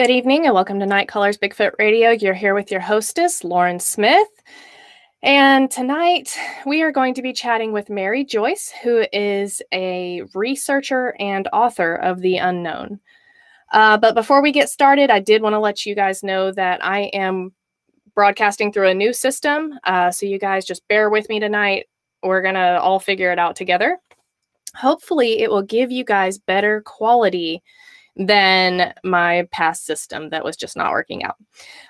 Good evening and welcome to Night Callers Bigfoot Radio. You're here with your hostess, Lauren Smith. And tonight we are going to be chatting with Mary Joyce, who is a researcher and author of The Unknown. Uh, but before we get started, I did want to let you guys know that I am broadcasting through a new system. Uh, so you guys just bear with me tonight. We're going to all figure it out together. Hopefully, it will give you guys better quality than my past system that was just not working out.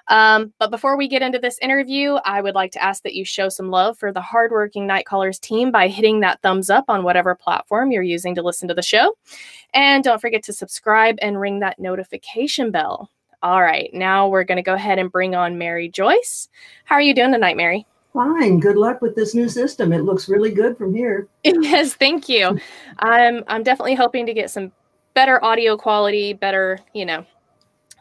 Um, but before we get into this interview, I would like to ask that you show some love for the hardworking Night Callers team by hitting that thumbs up on whatever platform you're using to listen to the show. And don't forget to subscribe and ring that notification bell. All right, now we're going to go ahead and bring on Mary Joyce. How are you doing tonight, Mary? Fine. Good luck with this new system. It looks really good from here. yes, thank you. I'm I'm definitely hoping to get some better audio quality, better, you know,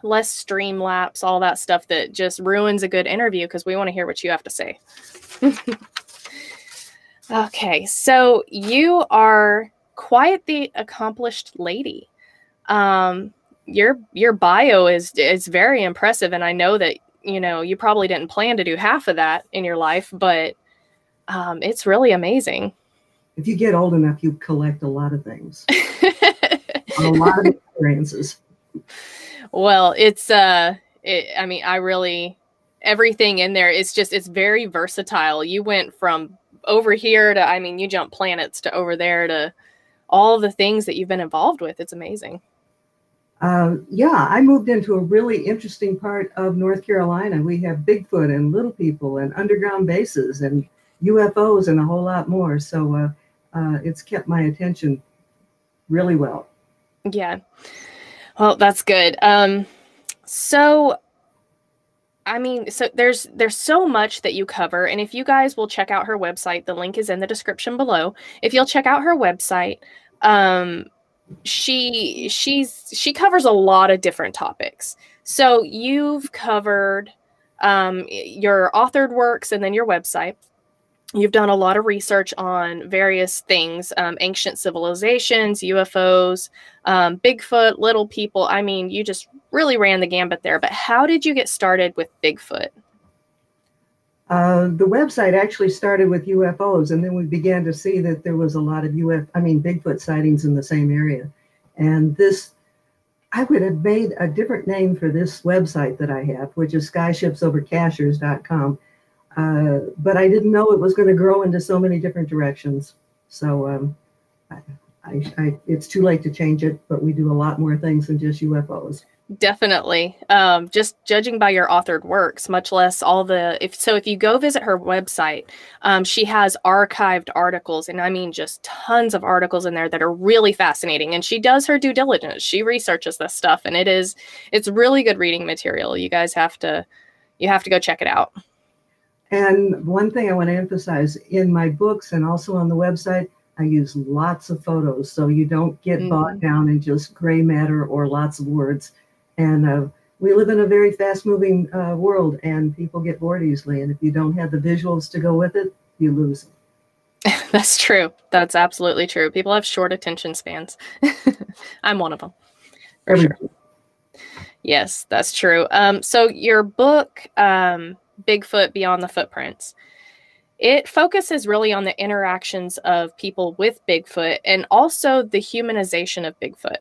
less stream lapse, all that stuff that just ruins a good interview because we want to hear what you have to say. okay, so you are quite the accomplished lady. Um, your your bio is is very impressive, and I know that you know you probably didn't plan to do half of that in your life, but um, it's really amazing. If you get old enough, you collect a lot of things. a lot of experiences. Well, it's uh it, I mean, I really everything in there is just it's very versatile. You went from over here to I mean, you jump planets to over there to all the things that you've been involved with. It's amazing. Uh, yeah, I moved into a really interesting part of North Carolina. We have Bigfoot and little people and underground bases and UFOs and a whole lot more. So uh, uh, it's kept my attention really well. Yeah. Well, that's good. Um, so I mean, so there's there's so much that you cover, and if you guys will check out her website, the link is in the description below. If you'll check out her website, um, she she's she covers a lot of different topics. So you've covered um, your authored works and then your website. You've done a lot of research on various things um, ancient civilizations, UFOs, um, Bigfoot, little people. I mean, you just really ran the gambit there. But how did you get started with Bigfoot? Uh, the website actually started with UFOs, and then we began to see that there was a lot of UF, I mean, Bigfoot sightings in the same area. And this, I would have made a different name for this website that I have, which is skyshipsovercashiers.com uh, but I didn't know it was going to grow into so many different directions. So um, I, I, I, it's too late to change it, but we do a lot more things than just UFOs. Definitely. Um, just judging by your authored works, much less all the if so if you go visit her website, um, she has archived articles, and I mean just tons of articles in there that are really fascinating. And she does her due diligence. She researches this stuff, and it is it's really good reading material. You guys have to you have to go check it out. And one thing I want to emphasize in my books and also on the website, I use lots of photos so you don't get mm-hmm. bogged down in just gray matter or lots of words. And uh, we live in a very fast moving uh, world and people get bored easily. And if you don't have the visuals to go with it, you lose That's true. That's absolutely true. People have short attention spans. I'm one of them. For sure. Yes, that's true. Um, so your book, um, Bigfoot Beyond the Footprints. It focuses really on the interactions of people with Bigfoot and also the humanization of Bigfoot.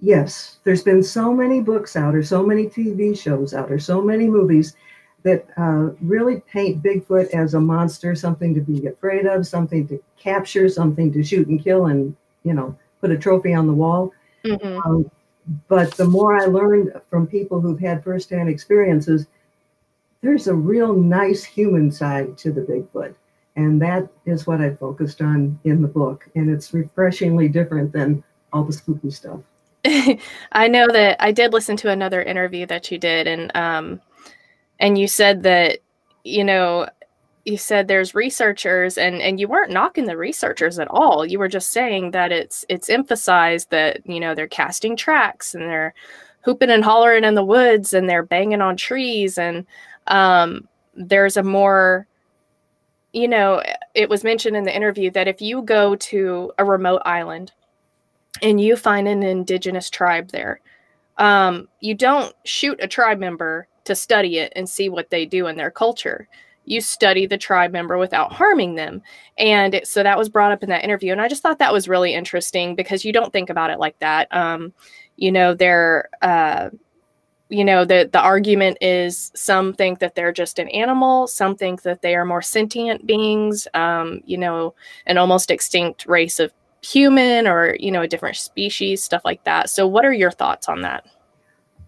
Yes, there's been so many books out, or so many TV shows out, or so many movies that uh, really paint Bigfoot as a monster, something to be afraid of, something to capture, something to shoot and kill, and you know, put a trophy on the wall. Mm-hmm. Um, but the more I learned from people who've had firsthand experiences, there's a real nice human side to the Bigfoot. And that is what I focused on in the book. And it's refreshingly different than all the spooky stuff. I know that I did listen to another interview that you did, and um, and you said that you know you said there's researchers and and you weren't knocking the researchers at all you were just saying that it's it's emphasized that you know they're casting tracks and they're hooping and hollering in the woods and they're banging on trees and um, there's a more you know it was mentioned in the interview that if you go to a remote island and you find an indigenous tribe there um, you don't shoot a tribe member to study it and see what they do in their culture. You study the tribe member without harming them. And so that was brought up in that interview. And I just thought that was really interesting because you don't think about it like that. Um, you know, they're, uh, you know, the, the argument is some think that they're just an animal, some think that they are more sentient beings, um, you know, an almost extinct race of human or, you know, a different species, stuff like that. So, what are your thoughts on that?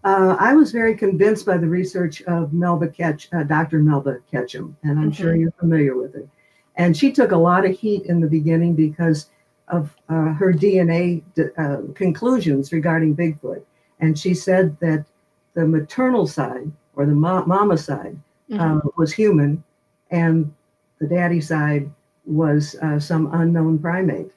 Uh, I was very convinced by the research of Melba Ketch, uh, Dr. Melba Ketchum, and I'm mm-hmm. sure you're familiar with it. And she took a lot of heat in the beginning because of uh, her DNA uh, conclusions regarding Bigfoot. And she said that the maternal side or the ma- mama side uh, mm-hmm. was human, and the daddy side was uh, some unknown primate.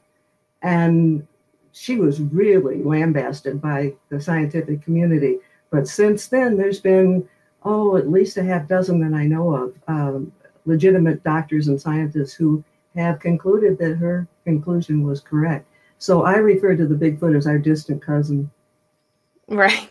And she was really lambasted by the scientific community but since then, there's been, oh, at least a half dozen that I know of, um, legitimate doctors and scientists who have concluded that her conclusion was correct. So I refer to the Bigfoot as our distant cousin. Right.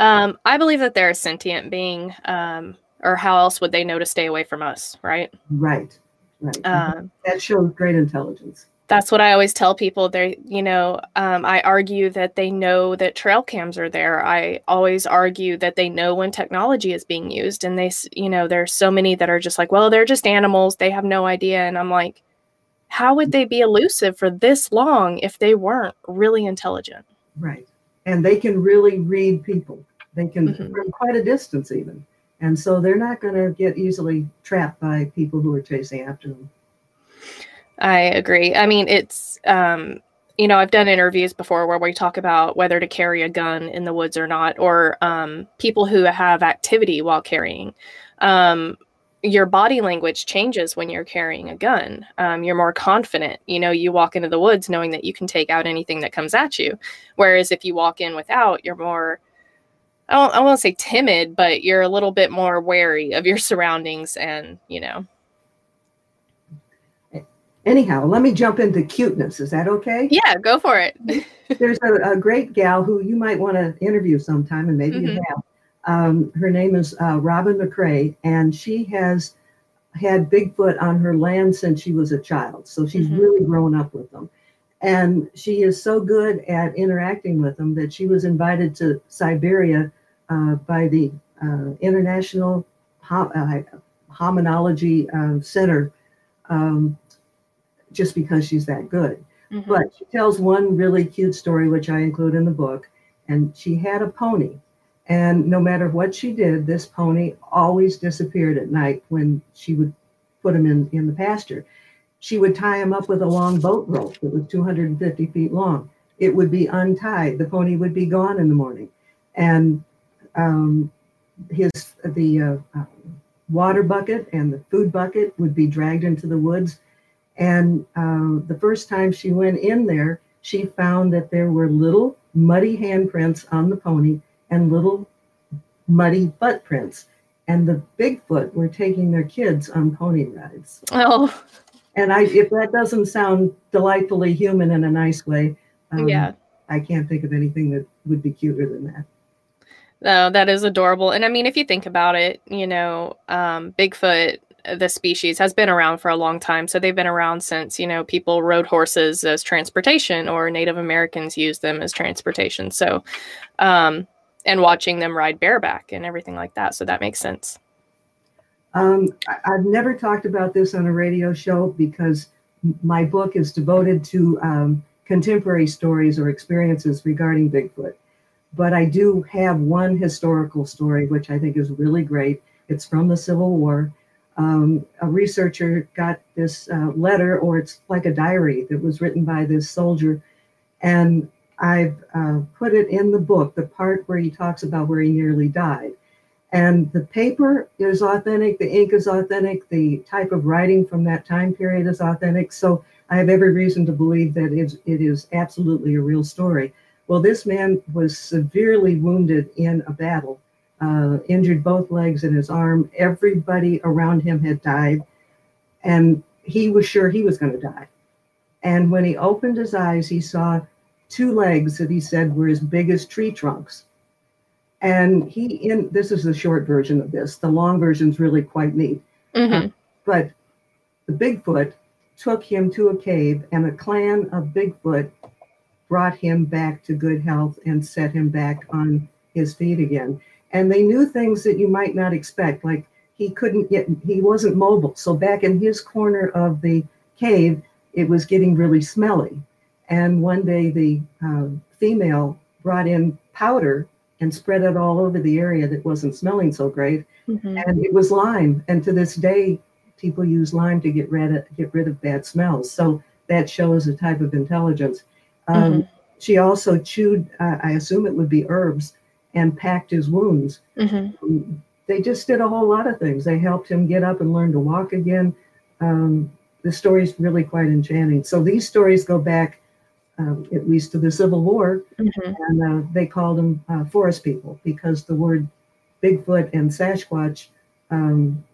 Um, I believe that they're a sentient being, um, or how else would they know to stay away from us, right? Right. Right. Um, that shows great intelligence that's what I always tell people. They, you know, um, I argue that they know that trail cams are there. I always argue that they know when technology is being used, and they, you know, there's so many that are just like, well, they're just animals. They have no idea, and I'm like, how would they be elusive for this long if they weren't really intelligent? Right, and they can really read people. They can mm-hmm. from quite a distance, even, and so they're not going to get easily trapped by people who are chasing after them. I agree. I mean, it's um, you know, I've done interviews before where we talk about whether to carry a gun in the woods or not, or um, people who have activity while carrying. Um, your body language changes when you're carrying a gun. Um, you're more confident. You know, you walk into the woods knowing that you can take out anything that comes at you. Whereas if you walk in without, you're more, I don't, I won't say timid, but you're a little bit more wary of your surroundings and, you know. Anyhow, let me jump into cuteness. Is that okay? Yeah, go for it. There's a, a, great gal who you might want to interview sometime, and maybe mm-hmm. you have. Um, her name is uh, Robin McCrae, and she has had Bigfoot on her land since she was a child. So she's mm-hmm. really grown up with them. And she is so good at interacting with them that she was invited to Siberia by the uh, International uh, Hominology uh, Center um, just because she's that good. Mm-hmm. But she tells one really cute story, which I include in the book. And she had a pony. And no matter what she did, this pony always disappeared at night when she would put him in, in the pasture. She would tie him up with a long boat rope that was 250 feet long. It would be untied. The pony would be gone in the morning. And um, his the uh, uh, water bucket and the food bucket would be dragged into the woods and uh, the first time she went in there, she found that there were little muddy handprints on the pony and little muddy butt prints. And the Bigfoot were taking their kids on pony rides. Oh. And I, if that doesn't sound delightfully human in a nice way, um, yeah, I can't think of anything that would be cuter than that. No, that is adorable. And I mean, if you think about it, you know, um, Bigfoot the species has been around for a long time. So they've been around since, you know, people rode horses as transportation or Native Americans used them as transportation. So, um, and watching them ride bareback and everything like that. So that makes sense. Um, I've never talked about this on a radio show because my book is devoted to um, contemporary stories or experiences regarding Bigfoot. But I do have one historical story, which I think is really great. It's from the Civil War um, a researcher got this uh, letter, or it's like a diary that was written by this soldier, and I've uh, put it in the book, the part where he talks about where he nearly died. And the paper is authentic, the ink is authentic, the type of writing from that time period is authentic. So I have every reason to believe that it is absolutely a real story. Well, this man was severely wounded in a battle uh, injured both legs and his arm. Everybody around him had died, and he was sure he was going to die. And when he opened his eyes, he saw two legs that he said were as big as tree trunks. And he in this is the short version of this. The long version is really quite neat. Mm-hmm. Uh, but the Bigfoot took him to a cave, and a clan of Bigfoot brought him back to good health and set him back on his feet again. And they knew things that you might not expect, like he couldn't get, he wasn't mobile. So back in his corner of the cave, it was getting really smelly. And one day the uh, female brought in powder and spread it all over the area that wasn't smelling so great. Mm-hmm. And it was lime. And to this day, people use lime to get rid of get rid of bad smells. So that shows a type of intelligence. Um, mm-hmm. She also chewed, uh, I assume it would be herbs, and packed his wounds. Mm-hmm. They just did a whole lot of things. They helped him get up and learn to walk again. Um, the story is really quite enchanting. So these stories go back um, at least to the Civil War, mm-hmm. and uh, they called them uh, forest people because the word Bigfoot and Sasquatch um,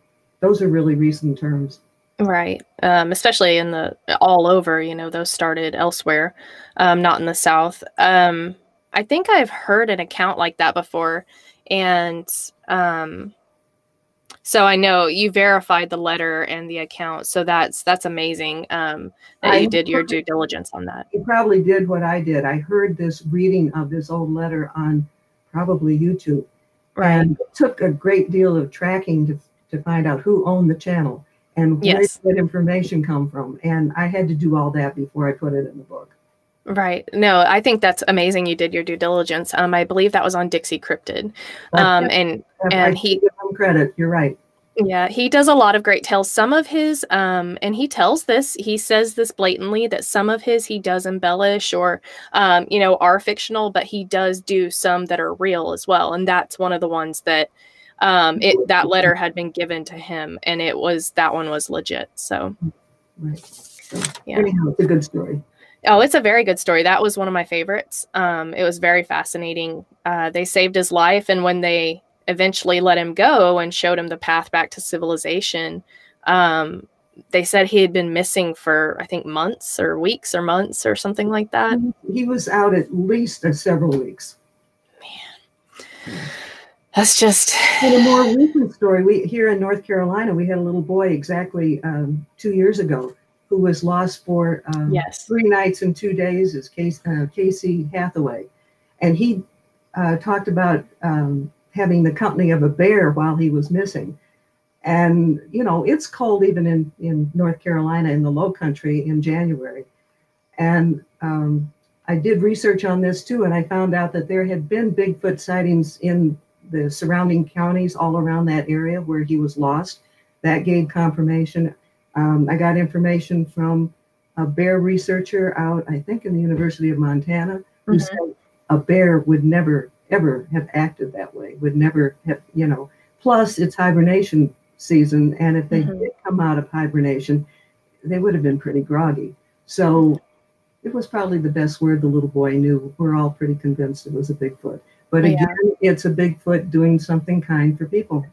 those are really recent terms. Right. Um, especially in the all over, you know, those started elsewhere, um, not in the South. Um, I think I've heard an account like that before. And um, so I know you verified the letter and the account. So that's that's amazing um, that I you did your due diligence on that. You probably did what I did. I heard this reading of this old letter on probably YouTube. Right. And it took a great deal of tracking to to find out who owned the channel and where yes. did that information come from. And I had to do all that before I put it in the book. Right. No, I think that's amazing. You did your due diligence. Um, I believe that was on Dixie Cryptid. Um, and and he give him credit. You're right. Yeah, he does a lot of great tales. Some of his, um, and he tells this, he says this blatantly that some of his he does embellish or, um, you know, are fictional, but he does do some that are real as well. And that's one of the ones that um, it that letter had been given to him, and it was that one was legit. So, right. So, yeah, anyhow, it's a good story. Oh, it's a very good story. That was one of my favorites. Um, it was very fascinating. Uh, they saved his life, and when they eventually let him go and showed him the path back to civilization, um, they said he had been missing for I think months or weeks or months or something like that. He was out at least uh, several weeks. Man that's just in a more recent story we here in north carolina we had a little boy exactly um, two years ago who was lost for um, yes. three nights and two days is Casey, uh, Casey Hathaway. And he uh, talked about um, having the company of a bear while he was missing. And you know it's cold even in, in north carolina in the low country in january. And um, i did research on this too and i found out that there had been bigfoot sightings in the surrounding counties all around that area where he was lost. That gave confirmation. Um, I got information from a bear researcher out, I think, in the University of Montana, who mm-hmm. said a bear would never, ever have acted that way, would never have, you know. Plus, it's hibernation season, and if they mm-hmm. did come out of hibernation, they would have been pretty groggy. So it was probably the best word the little boy knew. We're all pretty convinced it was a Bigfoot. But again, yeah. it's a Bigfoot doing something kind for people.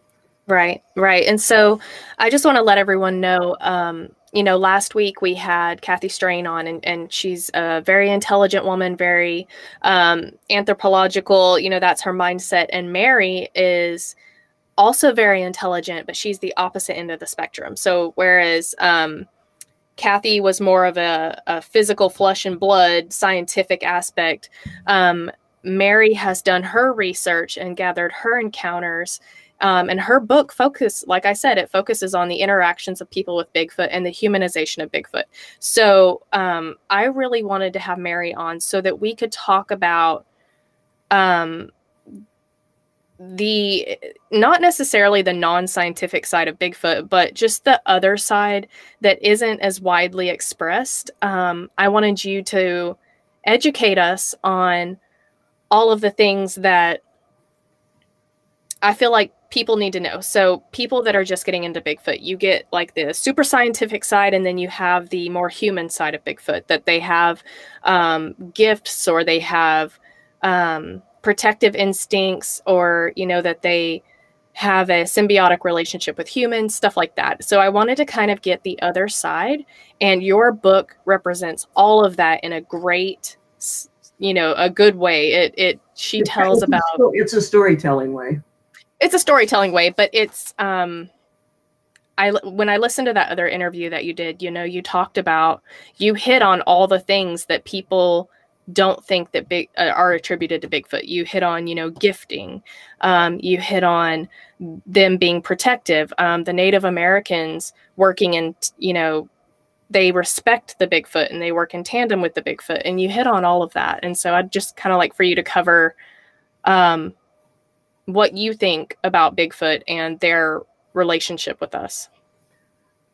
Right, right. And so I just want to let everyone know, um, you know, last week we had Kathy Strain on, and, and she's a very intelligent woman, very um, anthropological. You know, that's her mindset. And Mary is also very intelligent, but she's the opposite end of the spectrum. So whereas um, Kathy was more of a, a, physical flesh and blood scientific aspect. Mary has done her research and gathered her encounters. Um, and her book focus, like I said, it focuses on the interactions of people with Bigfoot and the humanization of Bigfoot. So um, I really wanted to have Mary on so that we could talk about um, the not necessarily the non-scientific side of Bigfoot, but just the other side that isn't as widely expressed. Um, I wanted you to educate us on all of the things that I feel like people need to know. So, people that are just getting into Bigfoot, you get like the super scientific side, and then you have the more human side of Bigfoot that they have um, gifts or they have um, protective instincts, or, you know, that they have a symbiotic relationship with humans, stuff like that. So, I wanted to kind of get the other side, and your book represents all of that in a great you know a good way. It it she it's, tells about it's a storytelling way. It's a storytelling way, but it's um I when I listened to that other interview that you did, you know, you talked about you hit on all the things that people don't think that big uh, are attributed to Bigfoot. You hit on, you know, gifting. Um, you hit on them being protective. Um, the Native Americans working in, you know, they respect the Bigfoot and they work in tandem with the Bigfoot. And you hit on all of that. And so I'd just kind of like for you to cover um, what you think about Bigfoot and their relationship with us.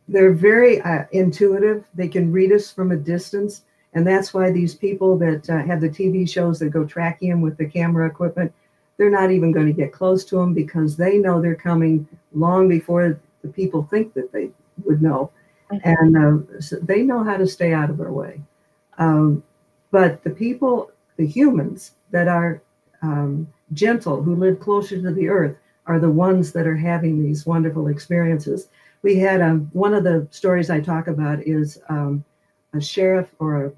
They're very uh, intuitive. They can read us from a distance and that's why these people that uh, have the TV shows that go tracking them with the camera equipment, they're not even going to get close to them because they know they're coming long before the people think that they would know. And uh, so they know how to stay out of their way. Um, but the people, the humans that are um, gentle, who live closer to the earth, are the ones that are having these wonderful experiences. We had um, one of the stories I talk about is um, a sheriff or a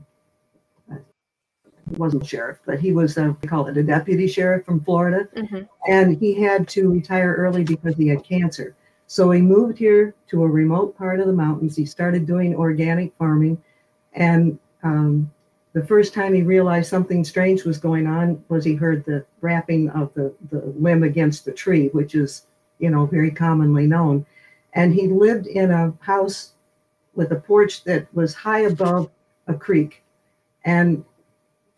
wasn't sheriff, but he was a, we call it a deputy sheriff from Florida. Mm-hmm. And he had to retire early because he had cancer. So he moved here to a remote part of the mountains. He started doing organic farming. And um, the first time he realized something strange was going on was he heard the rapping of the, the limb against the tree, which is, you know, very commonly known. And he lived in a house with a porch that was high above a creek. And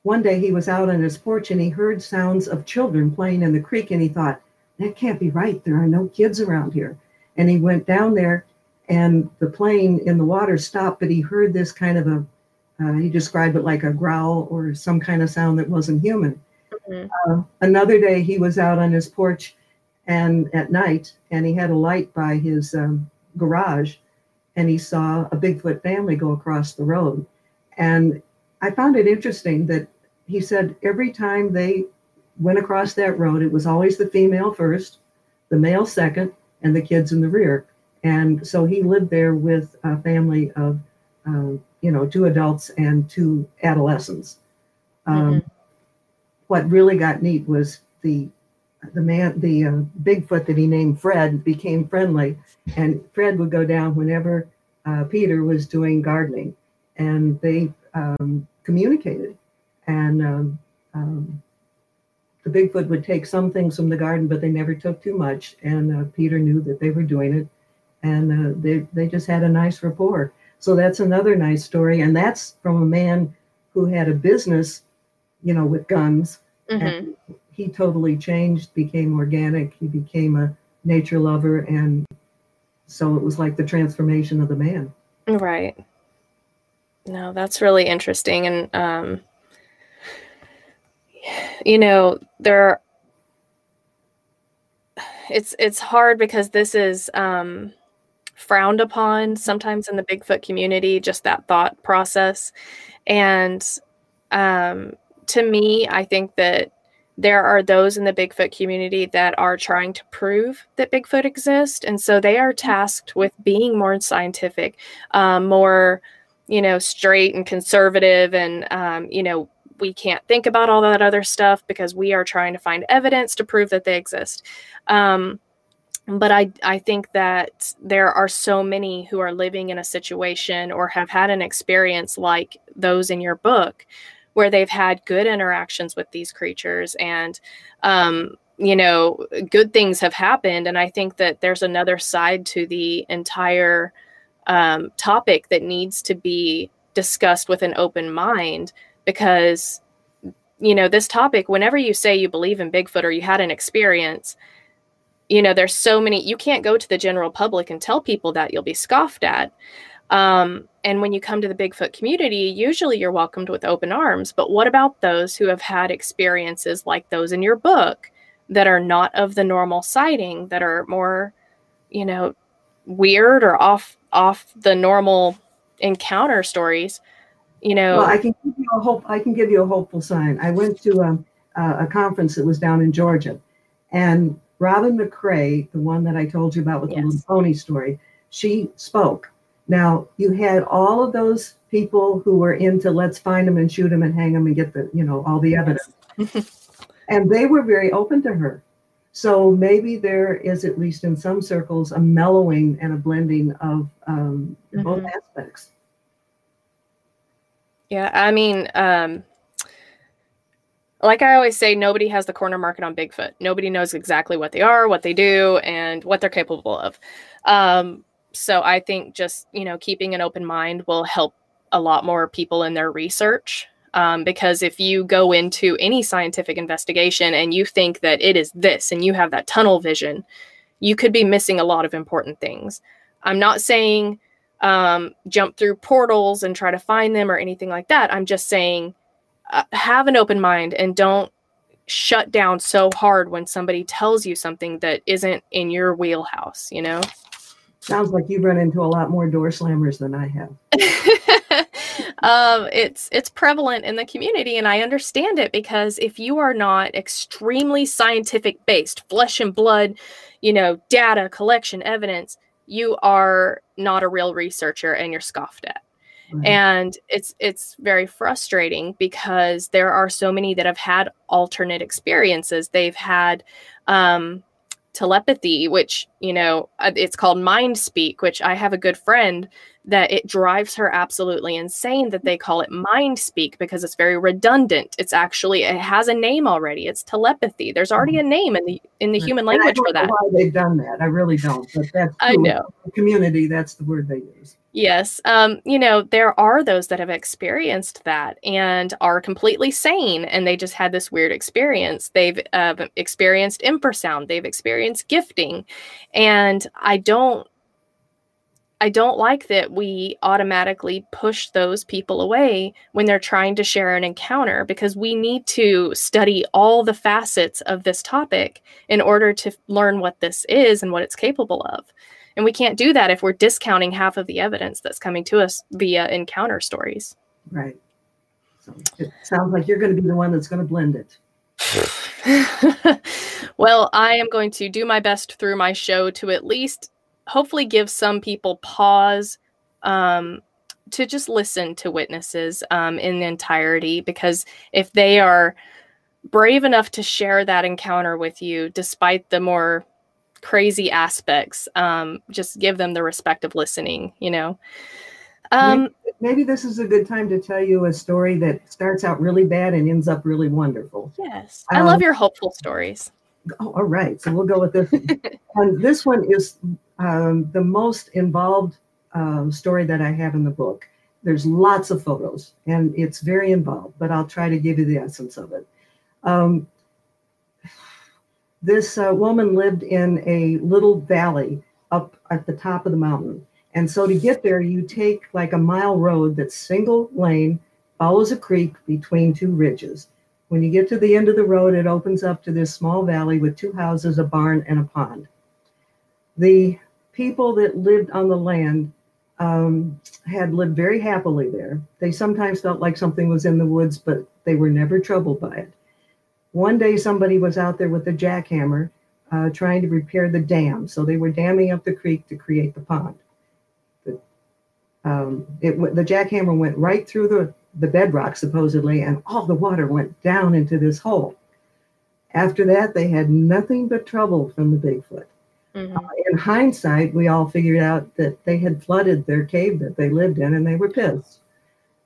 one day he was out on his porch and he heard sounds of children playing in the creek and he thought, that can't be right. There are no kids around here. And he went down there and the plane in the water stopped, but he heard this kind of a, uh, he described it like a growl or some kind of sound that wasn't human. Mm-hmm. Uh, another day he was out on his porch and at night and he had a light by his um, garage and he saw a Bigfoot family go across the road. And I found it interesting that he said every time they went across that road, it was always the female first, the male second, and the kids in the rear. And so he lived there with a family of, uh, you know, two adults and two adolescents. Um, mm-hmm. What really got neat was the the man, the uh, Bigfoot that he named Fred became friendly, and Fred would go down whenever uh, Peter was doing gardening, and they um, communicated. And um, um, the Bigfoot would take some things from the garden, but they never took too much. And uh, Peter knew that they were doing it, and uh, they they just had a nice rapport. So that's another nice story, and that's from a man who had a business, you know, with guns. Mm-hmm. And he totally changed, became organic. He became a nature lover, and so it was like the transformation of the man. Right. No, that's really interesting, and um, you know, there. It's it's hard because this is um, frowned upon sometimes in the Bigfoot community. Just that thought process, and um, to me, I think that there are those in the Bigfoot community that are trying to prove that Bigfoot exists. And so they are tasked with being more scientific, um, more, you know, straight and conservative. And, um, you know, we can't think about all that other stuff because we are trying to find evidence to prove that they exist. Um, but I, I think that there are so many who are living in a situation or have had an experience like those in your book where they've had good interactions with these creatures and um, you know good things have happened and i think that there's another side to the entire um, topic that needs to be discussed with an open mind because you know this topic whenever you say you believe in bigfoot or you had an experience you know there's so many you can't go to the general public and tell people that you'll be scoffed at um, and when you come to the Bigfoot community, usually you're welcomed with open arms. But what about those who have had experiences like those in your book that are not of the normal sighting, that are more, you know, weird or off off the normal encounter stories? You know, well, I can give you a hope. I can give you a hopeful sign. I went to um, uh, a conference that was down in Georgia, and Robin McCrae, the one that I told you about with yes. the little pony story, she spoke Now, you had all of those people who were into let's find them and shoot them and hang them and get the, you know, all the evidence. and they were very open to her. So maybe there is, at least in some circles, a mellowing and a blending of um, mm-hmm. both aspects. Yeah, I mean, um, like I always say, nobody has the corner market on Bigfoot. Nobody knows exactly what they are, what they do, and what they're capable of. Um, so I think just you know keeping an open mind will help a lot more people in their research. Um, because if you go into any scientific investigation and you think that it is this and you have that tunnel vision, you could be missing a lot of important things. I'm not saying um, jump through portals and try to find them or anything like that. I'm just saying uh, have an open mind and don't shut down so hard when somebody tells you something that isn't in your wheelhouse, you know? Sounds like you've run into a lot more door slammers than I have. um, it's it's prevalent in the community, and I understand it because if you are not extremely scientific based, flesh and blood, you know, data collection, evidence, you are not a real researcher, and you're scoffed at. Mm-hmm. And it's it's very frustrating because there are so many that have had alternate experiences. They've had um, telepathy, which, you know, uh, it's called mind speak, which I have a good friend that it drives her absolutely insane that they call it mind speak because it's very redundant. It's actually it has a name already. It's telepathy. There's already a name in the in the human language for that. why they've done that. I really don't. But that's I know. The community, that's the word they use. Yes. Um, you know, there are those that have experienced that and are completely sane and they just had this weird experience. They've uh, experienced infrasound, they've experienced gifting. And I don't I don't like that we automatically push those people away when they're trying to share an encounter because we need to study all the facets of this topic in order to learn what this is and what it's capable of. And we can't do that if we're discounting half of the evidence that's coming to us via encounter stories. Right. So it sounds like you're going to be the one that's going to blend it. well, I am going to do my best through my show to at least hopefully give some people pause um, to just listen to witnesses um, in the entirety because if they are brave enough to share that encounter with you despite the more crazy aspects um, just give them the respect of listening you know? Um, maybe, maybe, this is a good time to tell you a story that starts out really bad and ends up really wonderful. Yes. I love um, your hopeful stories. Oh, all right. So we'll go with this and this one is um, the most involved um, story that i have in the book. There's lots of photos and it's very involved but i'll try to give you the essence of it. Um, this uh, woman lived in a little valley up at the top of the mountain. And so to get there, you take like a mile road that's single lane, follows a creek between two ridges. When you get to the end of the road, it opens up to this small valley with two houses, a barn, and a pond. The people that lived on the land um, had lived very happily there. They sometimes felt like something was in the woods, but they were never troubled by it. One day, somebody was out there with a jackhammer uh, trying to repair the dam. So they were damming up the creek to create the pond. The, um, it, the jackhammer went right through the, the bedrock, supposedly, and all the water went down into this hole. After that, they had nothing but trouble from the Bigfoot. Mm-hmm. Uh, in hindsight, we all figured out that they had flooded their cave that they lived in and they were pissed.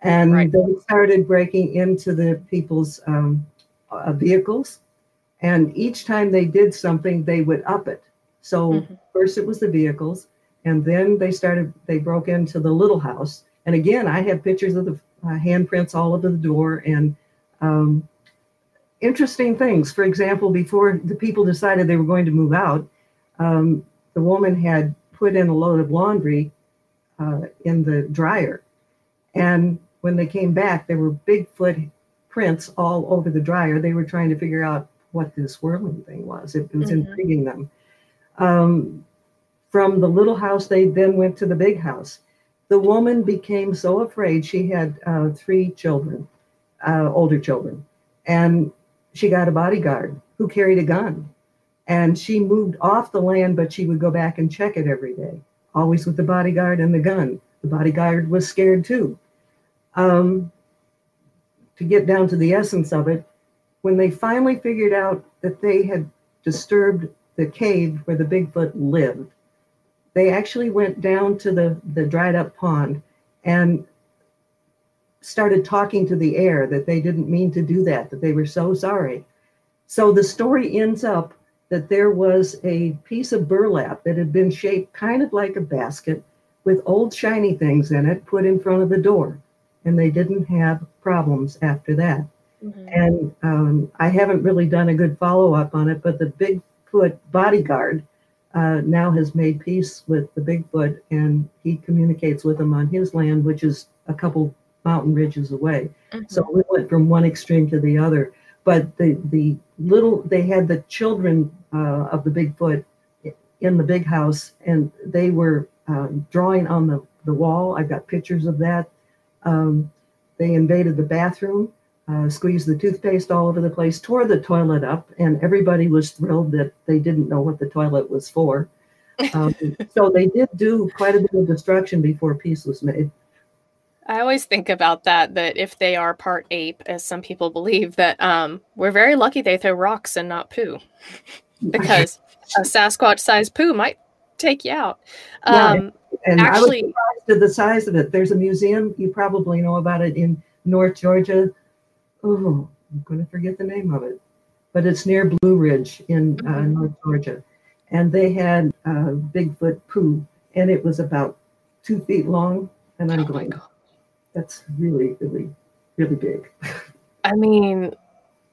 And right. they started breaking into the people's um, uh, vehicles. And each time they did something, they would up it. So mm-hmm. first it was the vehicles, and then they started, they broke into the little house. And again, I have pictures of the uh, handprints all over the door and um, interesting things. For example, before the people decided they were going to move out, um, the woman had put in a load of laundry uh, in the dryer. And when they came back, there were Bigfoot prints all over the dryer. They were trying to figure out what this whirling thing was. It, was mm-hmm. intriguing them. Um, from the little house, they then went to the big house. The woman became so afraid. She had uh, three children, uh, older children, and she got a bodyguard who carried a gun. And she moved off the land, but she would go back and check it every day, always with the bodyguard and the gun. The bodyguard was scared too. Um, to get down to the essence of it, when they finally figured out that they had disturbed the cave where the Bigfoot lived, they actually went down to the, the dried up pond and started talking to the air that they didn't mean to do that, that they were so sorry. So the story ends up that there was a piece of burlap that had been shaped kind of like a basket with old shiny things in it put in front of the door. And they didn't have problems after that. Mm-hmm. And um, I haven't really done a good follow up on it, but the Bigfoot bodyguard uh, now has made peace with the Bigfoot and he communicates with him on his land, which is a couple mountain ridges away. Mm-hmm. So we went from one extreme to the other. But the, the little, they had the children uh, of the Bigfoot in the big house and they were um, drawing on the, the wall. I've got pictures of that. Um, they invaded the bathroom uh, squeezed the toothpaste all over the place, tore the toilet up, and everybody was thrilled that they didn't know what the toilet was for. Um, so they did do quite a bit of destruction before peace was made. I always think about that, that if they are part ape, as some people believe, that um, we're very lucky they throw rocks and not poo. because a Sasquatch sized poo might take you out. Um, yeah, and actually, I was surprised at the size of it. There's a museum, you probably know about it in North Georgia oh, I'm going to forget the name of it, but it's near Blue Ridge in uh, mm-hmm. North Georgia. And they had uh, Bigfoot poo, and it was about two feet long. And I'm oh going, that's really, really, really big. I mean,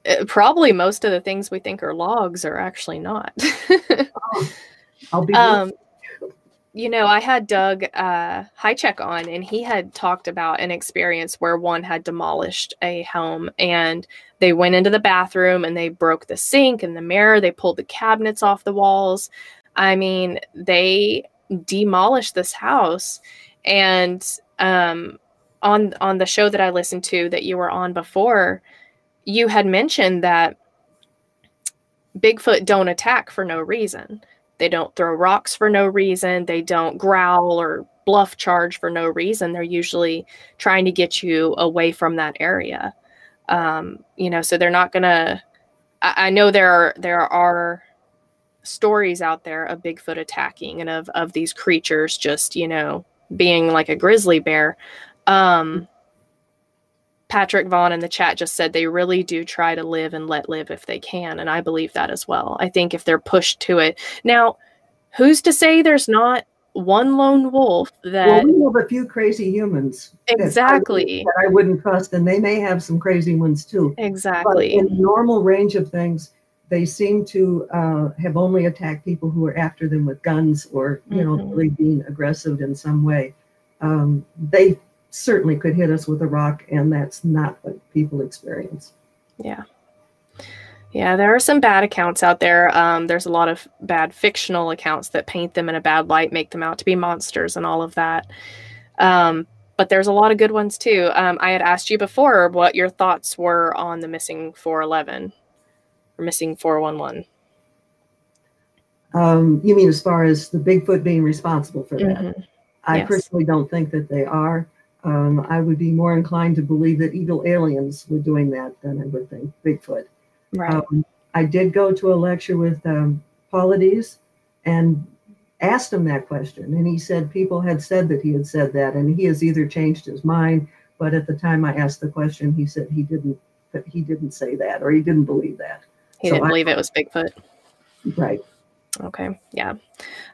it, probably most of the things we think are logs are actually not. oh, I'll be. Um, you know, I had Doug uh, Hajicek on, and he had talked about an experience where one had demolished a home and they went into the bathroom and they broke the sink and the mirror. They pulled the cabinets off the walls. I mean, they demolished this house. And um, on on the show that I listened to that you were on before, you had mentioned that Bigfoot don't attack for no reason. They don't throw rocks for no reason. They don't growl or bluff charge for no reason. They're usually trying to get you away from that area. Um, you know, so they're not gonna. I, I know there are there are stories out there of Bigfoot attacking and of of these creatures just you know being like a grizzly bear. Um, Patrick Vaughn in the chat just said they really do try to live and let live if they can. And I believe that as well. I think if they're pushed to it. Now, who's to say there's not one lone wolf that. Well, we have a few crazy humans. Exactly. That I, that I wouldn't trust, and they may have some crazy ones too. Exactly. But in the normal range of things, they seem to uh, have only attacked people who are after them with guns or, you mm-hmm. know, really being aggressive in some way. Um, they certainly could hit us with a rock, and that's not what people experience. Yeah. Yeah, there are some bad accounts out there. Um, there's a lot of bad fictional accounts that paint them in a bad light, make them out to be monsters, and all of that. Um, but there's a lot of good ones too. Um, I had asked you before what your thoughts were on the missing 411 or missing 411. Um, you mean as far as the Bigfoot being responsible for that? Mm-hmm. I yes. personally don't think that they are. Um, I would be more inclined to believe that evil aliens were doing that than I would think Bigfoot. Right. Um, I did go to a lecture with um, Paulides and asked him that question, and he said people had said that he had said that, and he has either changed his mind, but at the time I asked the question, he said he didn't. That he didn't say that, or he didn't believe that. He so didn't I, believe it was Bigfoot. Right. Okay. Yeah.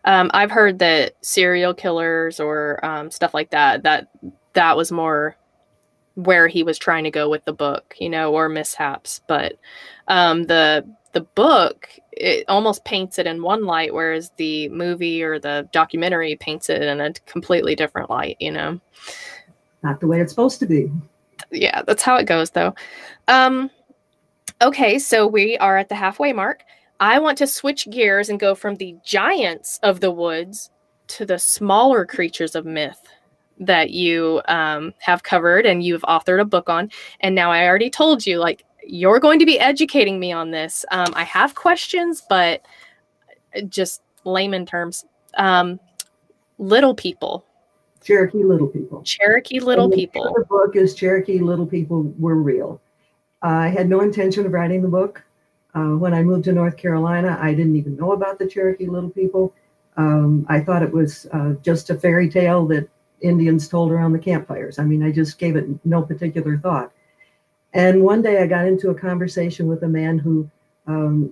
Um, I've heard that serial killers or um, stuff like that that that was more where he was trying to go with the book, you know, or mishaps. But um, the the book it almost paints it in one light, whereas the movie or the documentary paints it in a completely different light. You know, not the way it's supposed to be. Yeah, that's how it goes, though. Um, okay, so we are at the halfway mark. I want to switch gears and go from the giants of the woods to the smaller creatures of myth that you um, have covered and you've authored a book on. And now I already told you, like, you're going to be educating me on this. Um, I have questions, but just layman terms. Um, little people, Cherokee Little People. Cherokee Little the People. other book is Cherokee Little People Were Real. I had no intention of writing the book. Uh, when I moved to North Carolina, I didn't even know about the Cherokee Little People. Um, I thought it was uh, just a fairy tale that Indians told around the campfires. I mean, I just gave it no particular thought. And one day I got into a conversation with a man who um,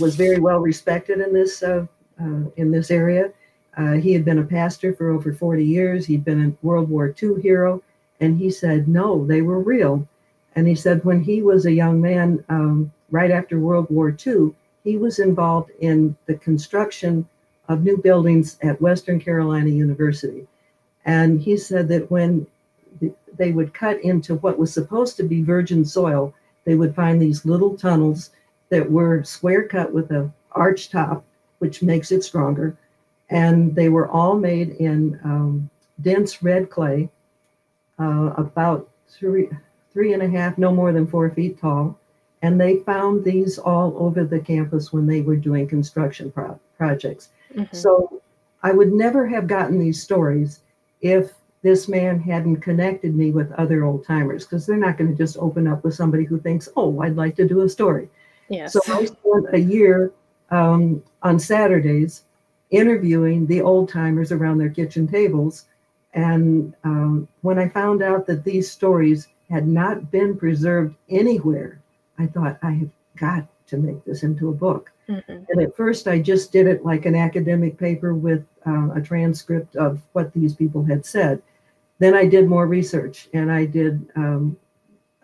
was very well respected in this uh, uh, in this area. Uh, he had been a pastor for over 40 years. He'd been a World War II hero, and he said, "No, they were real." And he said when he was a young man, um, right after World War II, he was involved in the construction of new buildings at Western Carolina University. And he said that when they would cut into what was supposed to be virgin soil, they would find these little tunnels that were square cut with a arch top, which makes it stronger. And they were all made in um, dense red clay, uh, about three, three and a half, no more than four feet tall. And they found these all over the campus when they were doing construction pro- projects. Mhm. So I would never have gotten these stories if this man hadn't connected me with other old timers, because they're not going to just open up with somebody who thinks, oh, I'd like to do a story. Yes. So I spent a year um, on Saturdays interviewing the old timers around their kitchen tables. And um, when I found out that these stories had not been preserved anywhere, I thought, I have got to make this into a book. Mhm. And at first, I just did it like an academic paper with uh, a transcript of what these people had said. Then I did more research and I did, um,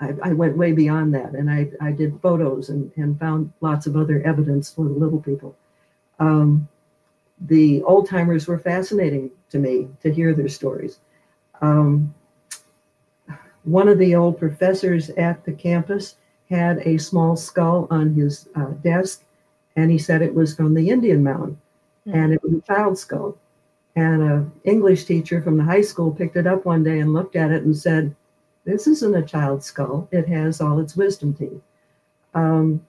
I, I went way beyond that and I, I did photos and, and found lots of other evidence for the little people. Um, the old timers were fascinating to me to hear their stories. Um, one of the old professors at the campus had a small skull on his uh, desk and he said it was from the Indian mound, and it was a child skull. And an English teacher from the high school picked it up one day and looked at it and said, "This isn't a child's skull. It has all its wisdom teeth." Um,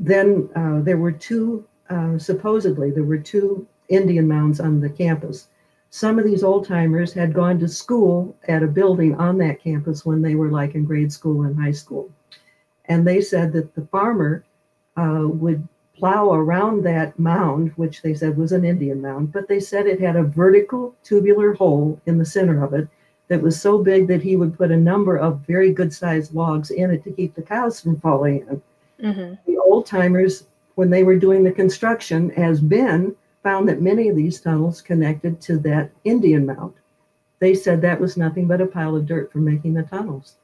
then uh, there were two, uh, supposedly there were two Indian mounds on the campus. Some of these old timers had gone to school at a building on that campus when they were like in grade school and high school, and they said that the farmer uh, would plow around that mound, which they said was an Indian mound, but they said it had a vertical tubular hole in the center of it that was so big that he would put a number of very good sized logs in it to keep the cows from falling in. Mhm. The old timers, when they were doing the construction, as Ben found that many of these tunnels connected to that Indian mound. They said that was nothing but a pile of dirt for making the tunnels.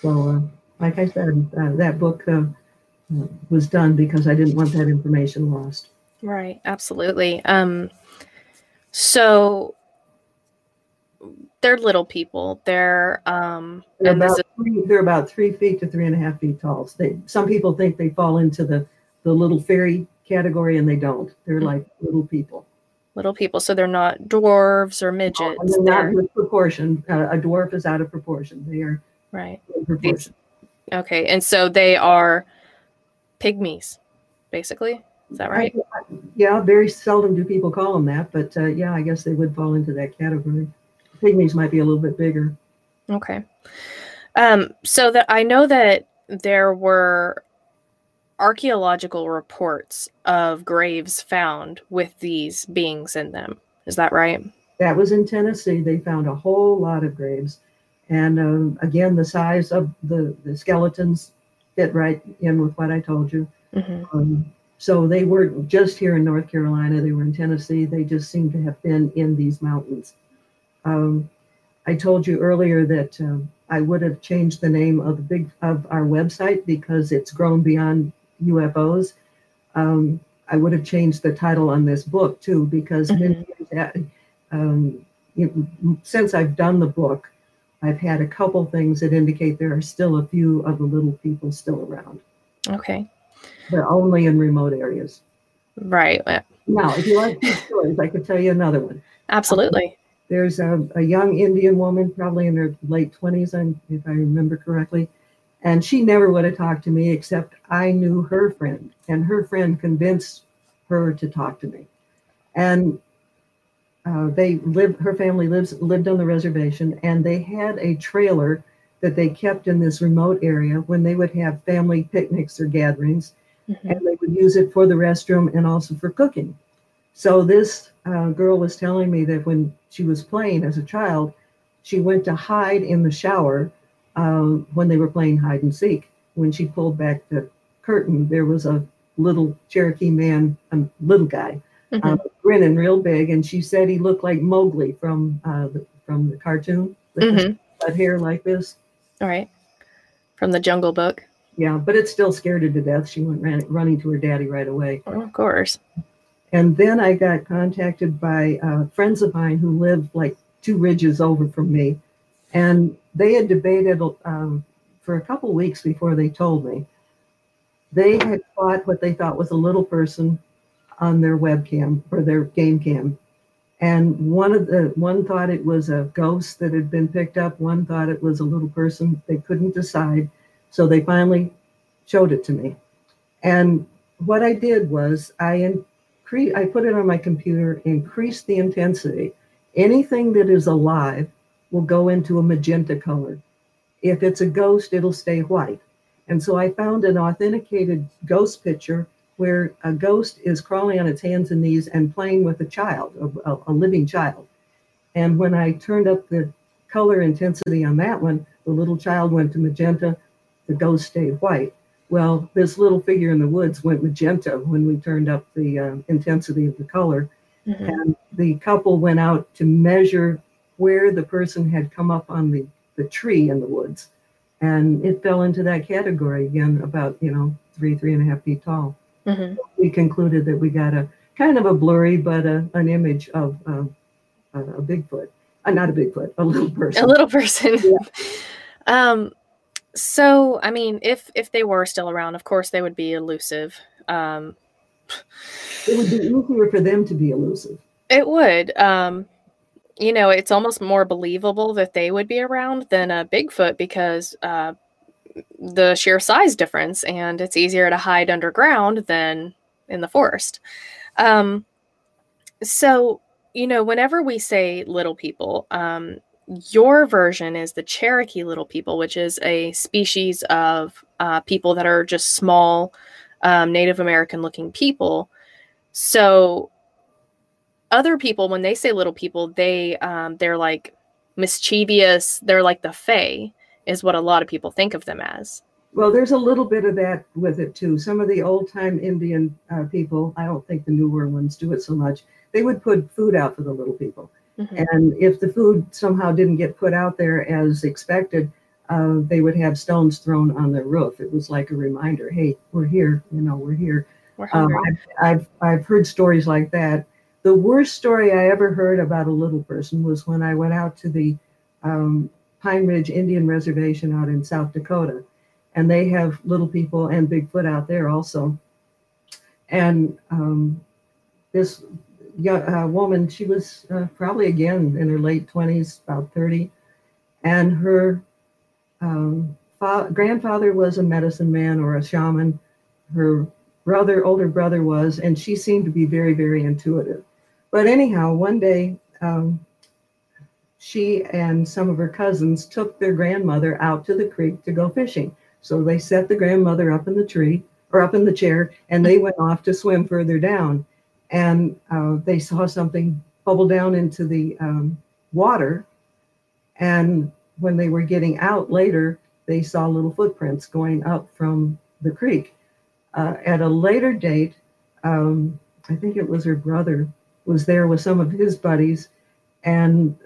So, uh, like I said, uh, that book uh, was done because I didn't want that information lost. Right, absolutely. Um, so they're little people. They're um, They're about, is, three, they're about three feet to three and a half feet tall. They, some people think they fall into the, the little fairy category, and they don't. They're Mm. like little people. little people, so they're not dwarves or midgets. they're not They're, proportion. Uh, a dwarf is out of proportion. They are right. in proportion. Okay, and so they are pygmies, basically. Is that right? I- yeah, very seldom do people call them that, but uh, yeah, I guess they would fall into that category. Pygmies might be a little bit bigger. Okay. Um, so that I know that there were archaeological reports of graves found with these beings in them. Is that right? That was in Tennessee. They found a whole lot of graves. And um, again, the size of the, the skeletons fit right in with what I told you. hmm Um, so they weren't just here in North Carolina, they were in Tennessee. They just seem to have been in these mountains. Um, I told you earlier that um, I would have changed the name of the big of our website because it's grown beyond UFOs. Um, I would have changed the title on this book too because at- um, since I've done the book, I've had a couple things that indicate there are still a few of the little people still around, Okay. but only in remote areas. Right. Uh, Now, if you like these stories, I could tell you another one. Absolutely. There's a, a young Indian woman, probably in her late 20s, and if I remember correctly, and she never would have talked to me except I knew her friend, and her friend convinced her to talk to me. And uh, they lived. Her family lives lived on the reservation, and they had a trailer that they kept in this remote area when they would have family picnics or gatherings, mm-hmm. and they would use it for the restroom and also for cooking. So this uh, girl was telling me that when she was playing as a child, she went to hide in the shower um, when they were playing hide and seek. When she pulled back the curtain, there was a little Cherokee man, a little guy. Um, grinning real big, and she said he looked like Mowgli from uh, the, from the cartoon, with mm-hmm. hair like this. All right, from the Jungle Book. Yeah, but it still scared her to death. She went ran, running to her daddy right away. Oh, of course. And then I got contacted by uh, friends of mine who lived like two ridges over from me. And they had debated um, for a couple weeks before they told me. They had caught what they thought was a little person on their webcam or their game cam. And one of the one thought it was a ghost that had been picked up. One thought it was a little person. They couldn't decide. So they finally showed it to me. And what I did was I incre- I put it on my computer, increased the intensity. Anything that is alive will go into a magenta color. If it's a ghost, it'll stay white. And so I found an authenticated ghost picture where a ghost is crawling on its hands and knees and playing with a child, a, a living child. And when I turned up the color intensity on that one, the little child went to magenta, the ghost stayed white. Well, this little figure in the woods went magenta when we turned up the uh, intensity of the color. Mm-hmm. And the couple went out to measure where the person had come up on the, the tree in the woods. And it fell into that category again, about, you know, three, three and a half feet tall. Mm-hmm. We concluded that we got a kind of a blurry, but a, an image of uh, a Bigfoot. Uh, not a Bigfoot, a little person. A little person. Yeah. um, so, I mean, if if they were still around, of course they would be elusive. Um, it would be easier for them to be elusive. It would. Um, you know, it's almost more believable that they would be around than a Bigfoot because uh, the sheer size difference, and it's easier to hide underground than in the forest. Um, so, you know, whenever we say little people, um, your version is the Cherokee little people, which is a species of uh, people that are just small um, Native American looking people. So other people, when they say little people, they um, they're like mischievous. They're like the Fae, is what a lot of people think of them as. Well, there's a little bit of that with it too. Some of the old time Indian uh, people, I don't think the newer ones do it so much. They would put food out for the little people Mm-hmm. And if the food somehow didn't get put out there as expected, uh, they would have stones thrown on their roof. It was like a reminder, hey, we're here, you know, we're here. We're um, I've, I've, I've heard stories like that. The worst story I ever heard about a little person was when I went out to the um, Pine Ridge Indian Reservation out in South Dakota. And they have little people and Bigfoot out there also. And um, this young uh, woman. She was uh, probably again in her late 20s, about 30. And her um, fa- grandfather was a medicine man or a shaman. Her brother, older brother, was, and she seemed to be very, very intuitive. But anyhow, one day, um, she and some of her cousins took their grandmother out to the creek to go fishing. So they set the grandmother up in the tree or up in the chair, and they went off to swim further down and uh, they saw something bubble down into the um, water. And when they were getting out later, they saw little footprints going up from the creek. Uh, at a later date, um, I think it was her brother was there with some of his buddies, and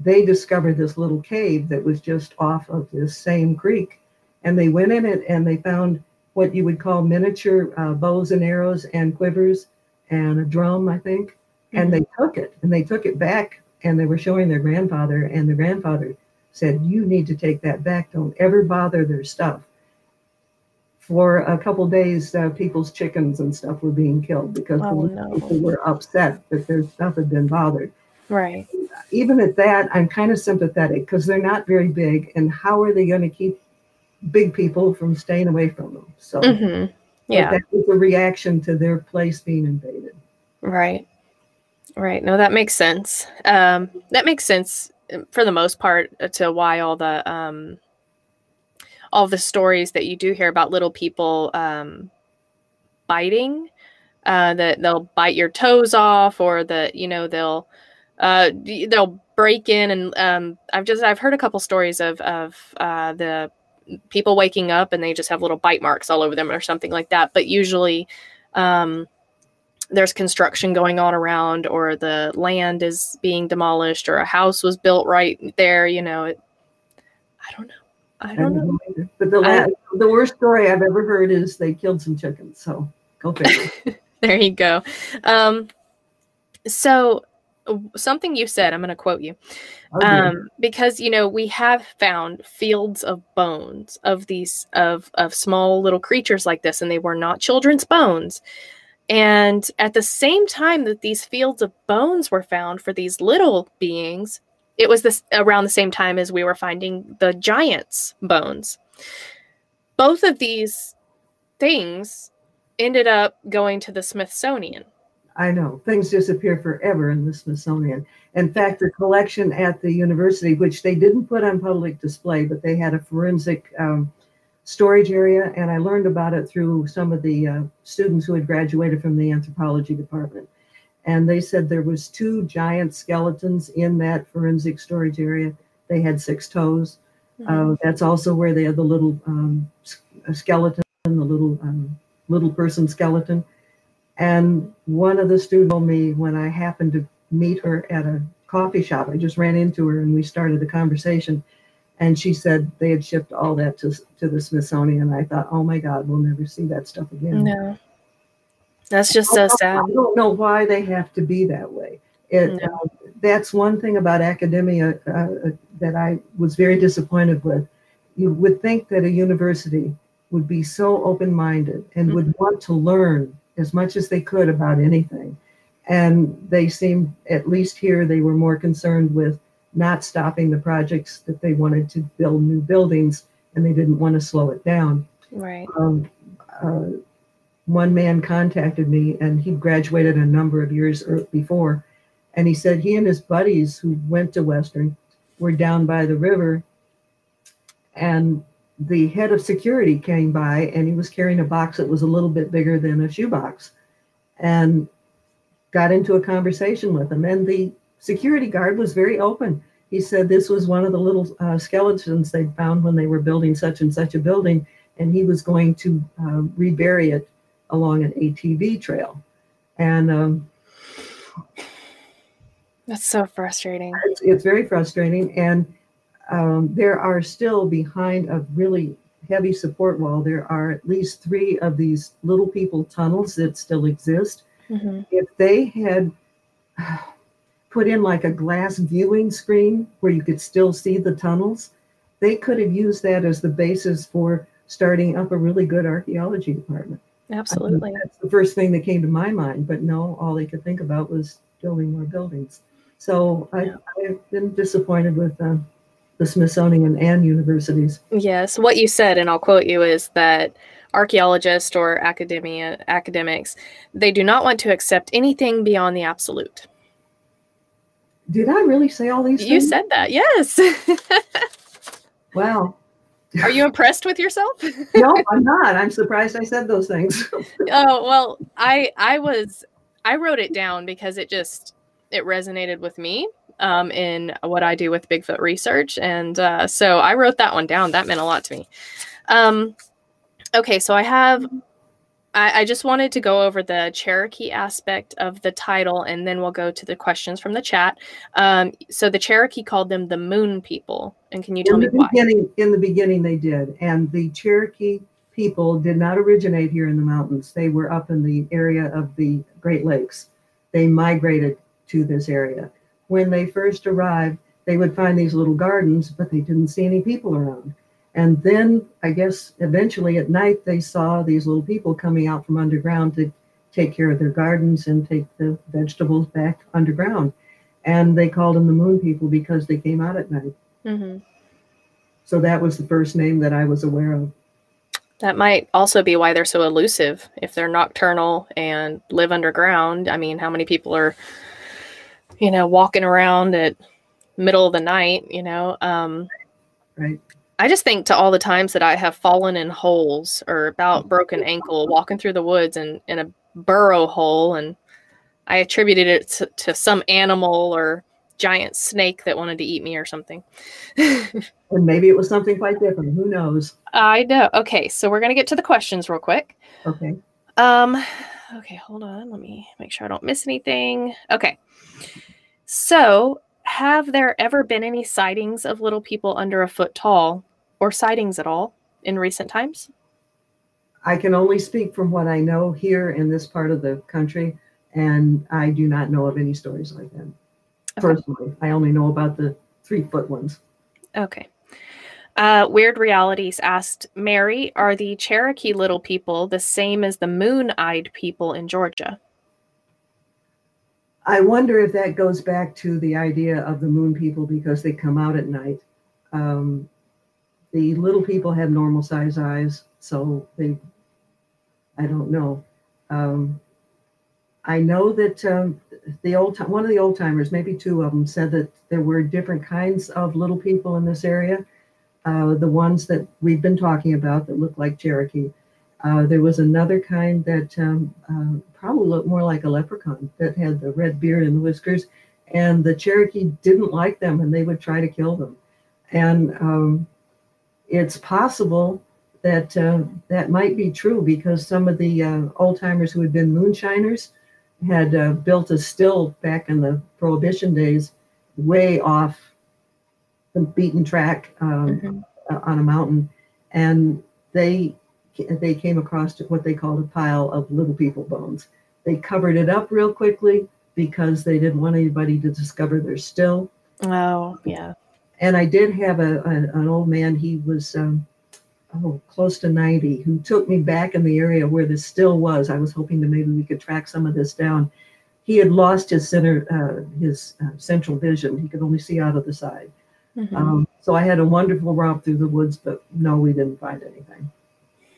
they discovered this little cave that was just off of this same creek. And they went in it and they found what you would call miniature uh, bows and arrows and quivers and a drum, I think. And they mm-hmm. took it and they took it back and they were showing their grandfather. And the grandfather said, You need to take that back. Don't ever bother their stuff. For a couple days, uh, people's chickens and stuff were being killed because oh, no. people were upset that their stuff had been bothered. Right. Even at that, I'm kind of sympathetic because they're not very big. And how are they going to keep big people from staying away from them? So. Mm-hmm yeah that was a reaction to their place being invaded right Right. No, that makes sense. Um, that makes sense um, for the most part uh, to why all the um, all the stories that you do hear about little people um, biting, uh, that they'll bite your toes off, or that you know they'll uh, they'll break in and um, I've just I've heard a couple stories of of uh, the people waking up and they just have little bite marks all over them or something like that. But usually, um, there's construction going on around, or the land is being demolished, or a house was built right there. You know, it, I don't know. I don't know. But the last, the worst story I've ever heard is they killed some chickens. So go figure. there you go. Um, so something you said, I'm going to quote you. Okay. Um, because you know we have found fields of bones of these of of small little creatures like this, and they were not children's bones. And at the same time that these fields of bones were found for these little beings, it was this around the same time as we were finding the giants' bones. Both of these things ended up going to the Smithsonian. I know things disappear forever in the Smithsonian. In fact, the collection at the university, which they didn't put on public display, but they had a forensic um, storage area, and I learned about it through some of the uh, students who had graduated from the anthropology department. And they said there was two giant skeletons in that forensic storage area. They had six toes. Mm-hmm. Uh, that's also where they had the little um, skeleton, the little um, little person skeleton. And one of the students told me when I happened to meet her at a coffee shop, I just ran into her and we started a conversation and she said they had shipped all that to, to the Smithsonian. I thought, oh my God, we'll never see that stuff again. No, that's just so sad. I don't know why they have to be that way. It, no. uh, that's one thing about academia uh, uh, that I was very disappointed with. You would think that a university would be so open minded and mm-hmm. would want to learn as much as they could about anything. And they seemed, at least here, they were more concerned with not stopping the projects that they wanted to build new buildings and they didn't want to slow it down. Right. Um, uh, one man contacted me and he graduated a number of years before. And he said he and his buddies who went to Western were down by the river and the head of security came by and he was carrying a box that was a little bit bigger than a shoebox and got into a conversation with him. And the security guard was very open. He said this was one of the little uh, skeletons they found when they were building such and such a building, and he was going to uh, rebury it along an ATV trail. And um, that's so frustrating. It's, it's very frustrating. And um, there are still behind a really heavy support wall, there are at least three of these little people tunnels that still exist. Mm-hmm. If they had put in like a glass viewing screen where you could still see the tunnels, they could have used that as the basis for starting up a really good archaeology department. Absolutely. that's the first thing that came to my mind. But no, all they could think about was building more buildings. So I, I've been disappointed with uh, the Smithsonian and universities. Yes, what you said, and I'll quote you, is that archaeologists or academia academics they do not want to accept anything beyond the absolute. Did I really say all these? Things? You said that, yes. wow. Are you impressed with yourself? no, I'm not. I'm surprised I said those things. oh well, I I was I wrote it down because it just it resonated with me um, in what I do with Bigfoot research, and uh, so I wrote that one down. That meant a lot to me. Um, okay, so I have I, I, just wanted to go over the Cherokee aspect of the title, and then we'll go to the questions from the chat. Um, so the Cherokee called them the Moon People, and can you tell me why? In the beginning, they did, and the Cherokee people did not originate here in the mountains. They were up in the area of the Great Lakes. They migrated to this area. When they first arrived, they would find these little gardens, but they didn't see any people around. And then I guess eventually at night they saw these little people coming out from underground to take care of their gardens and take the vegetables back underground. And they called them the moon people because they came out at night. Mm-hmm. So that was the first name that I was aware of. That might also be why they're so elusive. If they're nocturnal and live underground, I mean, how many people are you know, walking around at middle of the night, you know. Um, right. I just think to all the times that I have fallen in holes or about broken ankle walking through the woods and in a burrow hole, and I attributed it to, to some animal or giant snake that wanted to eat me or something. and maybe it was something quite different. Who knows? I know. Okay, so we're gonna get to the questions real quick. Okay. Um. Okay, hold on. Let me make sure I don't miss anything. Okay. So, have there ever been any sightings of little people under a foot tall or sightings at all in recent times? I can only speak from what I know here in this part of the country, and I do not know of any stories like that. Okay. Personally, I only know about the three foot ones. Okay. Uh, Weird Realities asked Mary, are the Cherokee little people the same as the moon eyed people in Georgia? I wonder if that goes back to the idea of the moon people because they come out at night. Um, the little people have normal size eyes, so they, I don't know. Um, I know that um, the old one of the old timers, maybe two of them, said that there were different kinds of little people in this area. Uh, the ones that we've been talking about that look like Cherokee. Uh, there was another kind that um, uh, probably looked more like a leprechaun that had the red beard and the whiskers, and the Cherokee didn't like them and they would try to kill them. And um, it's possible that uh, that might be true because some of the uh, old timers who had been moonshiners had uh, built a still back in the Prohibition days, way off the beaten track um, mm-hmm. on a mountain, and they they came across what they called a pile of little people bones. They covered it up real quickly because they didn't want anybody to discover their still. Oh, yeah. And I did have a, a an old man. He was um, oh close to ninety, who took me back in the area where the still was. I was hoping that maybe we could track some of this down. He had lost his center, uh, his uh, central vision. He could only see out of the side. Mm-hmm. Um, so I had a wonderful romp through the woods, but no, we didn't find anything.